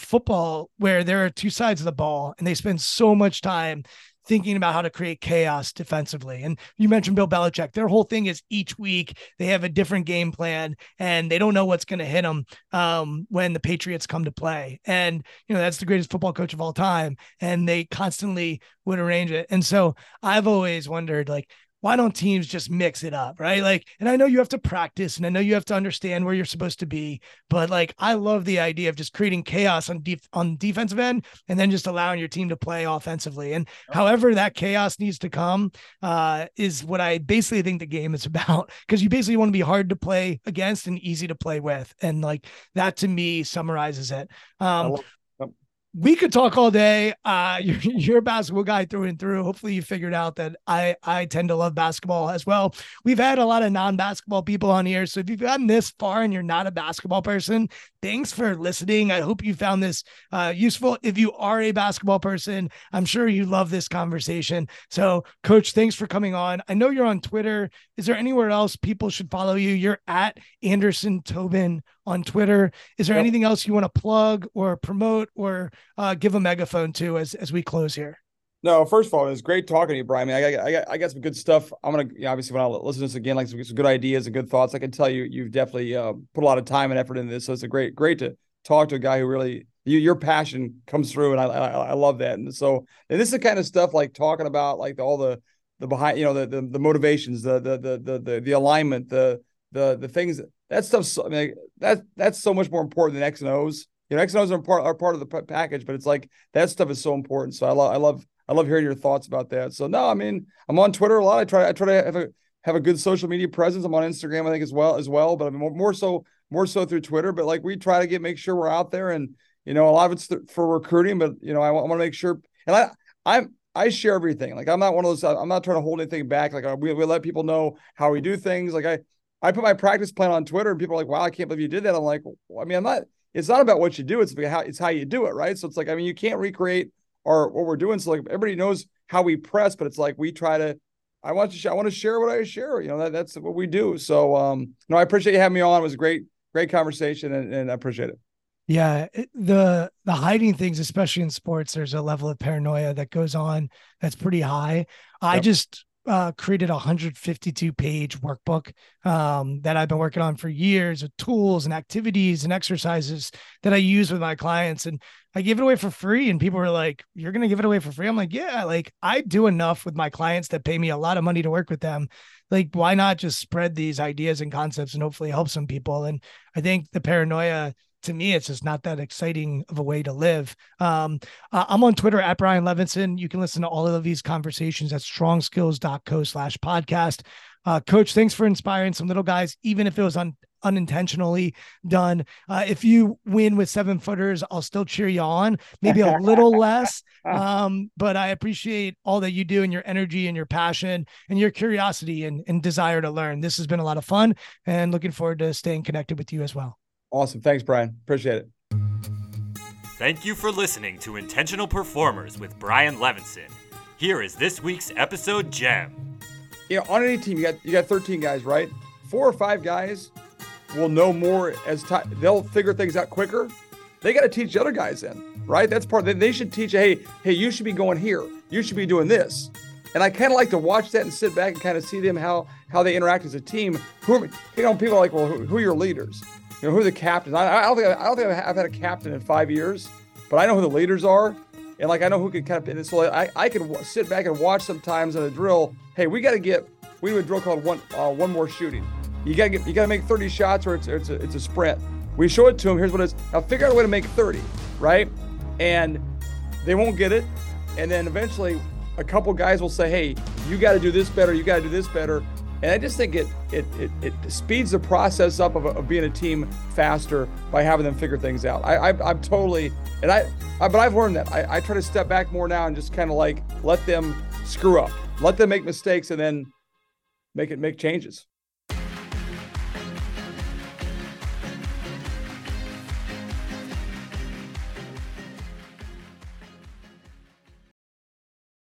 football where there are two sides of the ball and they spend so much time thinking about how to create chaos defensively. And you mentioned Bill Belichick. Their whole thing is each week they have a different game plan and they don't know what's going to hit them um, when the Patriots come to play. And, you know, that's the greatest football coach of all time. And they constantly would arrange it. And so I've always wondered, like, why don't teams just mix it up, right? Like, and I know you have to practice and I know you have to understand where you're supposed to be, but like, I love the idea of just creating chaos on deep on defensive end and then just allowing your team to play offensively. And however that chaos needs to come uh, is what I basically think the game is about because you basically want to be hard to play against and easy to play with. And like that to me summarizes it. Um, we could talk all day. Uh, you're, you're a basketball guy through and through. Hopefully, you figured out that I I tend to love basketball as well. We've had a lot of non-basketball people on here, so if you've gotten this far and you're not a basketball person, thanks for listening. I hope you found this uh, useful. If you are a basketball person, I'm sure you love this conversation. So, Coach, thanks for coming on. I know you're on Twitter. Is there anywhere else people should follow you? You're at Anderson Tobin on Twitter. Is there yep. anything else you want to plug or promote or uh, give a megaphone to as as we close here? No, first of all, it was great talking to you, Brian. I, mean, I, got, I, got, I got some good stuff. I'm gonna you know, obviously when I listen to this again, like some, some, good ideas and good thoughts. I can tell you, you've definitely uh, put a lot of time and effort into this. So it's a great, great to talk to a guy who really you, your passion comes through, and I, I, I love that. And so, and this is the kind of stuff like talking about like all the the behind, you know, the the, the motivations, the, the the the the alignment, the the the things that stuff's I mean that that's so much more important than X and O's. You know, X and O's are part are part of the package, but it's like that stuff is so important. So I love I love I love hearing your thoughts about that. So no, I mean I'm on Twitter a lot. I try I try to have a have a good social media presence. I'm on Instagram I think as well as well, but I mean more, more so more so through Twitter. But like we try to get make sure we're out there and you know a lot of it's th- for recruiting, but you know I, want to make sure and I I'm I share everything. Like I'm not one of those. I'm not trying to hold anything back. Like we, we let people know how we do things. Like I I put my practice plan on Twitter, and people are like, "Wow, I can't believe you did that." I'm like, well, I mean, I'm not. It's not about what you do; it's how it's how you do it, right? So it's like, I mean, you can't recreate our what we're doing. So like, everybody knows how we press, but it's like we try to. I want to. I want to share what I share. You know, that, that's what we do. So, um, no, I appreciate you having me on. It was a great, great conversation, and, and I appreciate it. Yeah, the the hiding things, especially in sports, there's a level of paranoia that goes on that's pretty high. Yep. I just uh, created a 152 page workbook um, that I've been working on for years with tools and activities and exercises that I use with my clients. And I give it away for free. And people were like, You're going to give it away for free? I'm like, Yeah, like I do enough with my clients that pay me a lot of money to work with them. Like, why not just spread these ideas and concepts and hopefully help some people? And I think the paranoia to me, it's just not that exciting of a way to live. Um, uh, I'm on Twitter at Brian Levenson. You can listen to all of these conversations at strongskills.co slash podcast. Uh, Coach, thanks for inspiring some little guys, even if it was un- unintentionally done. Uh, if you win with seven footers, I'll still cheer you on, maybe a little less. Um, but I appreciate all that you do and your energy and your passion and your curiosity and, and desire to learn. This has been a lot of fun and looking forward to staying connected with you as well. Awesome. Thanks, Brian. Appreciate it. Thank you for listening to Intentional Performers with Brian Levenson. Here is this week's episode gem. You know, on any team, you got you got 13 guys, right? Four or five guys will know more as time. They'll figure things out quicker. They got to teach the other guys in right? That's part. They, they should teach. Hey, hey, you should be going here. You should be doing this. And I kind of like to watch that and sit back and kind of see them how how they interact as a team. Who are, you know people are like, well, who, who, are your leaders? You know, who the captains? I, I don't think I, don't think I've had a captain in five years, but I know who the leaders are, and like I know who can kind of. And so I I can sit back and watch sometimes in a drill. Hey, we got to get we do a drill called one uh, one more shooting. You gotta get you gotta make 30 shots or it's it's a, it's a sprint. We show it to them. Here's what it is. Now figure out a way to make 30, right? And they won't get it. And then eventually a couple guys will say, hey, you got to do this better. You got to do this better. And I just think it it it, it speeds the process up of, of, being a team faster by having them figure things out. I, I am totally and I, I, but I've learned that I, I try to step back more now and just kind of like let them screw up, let them make mistakes, and then make it make changes.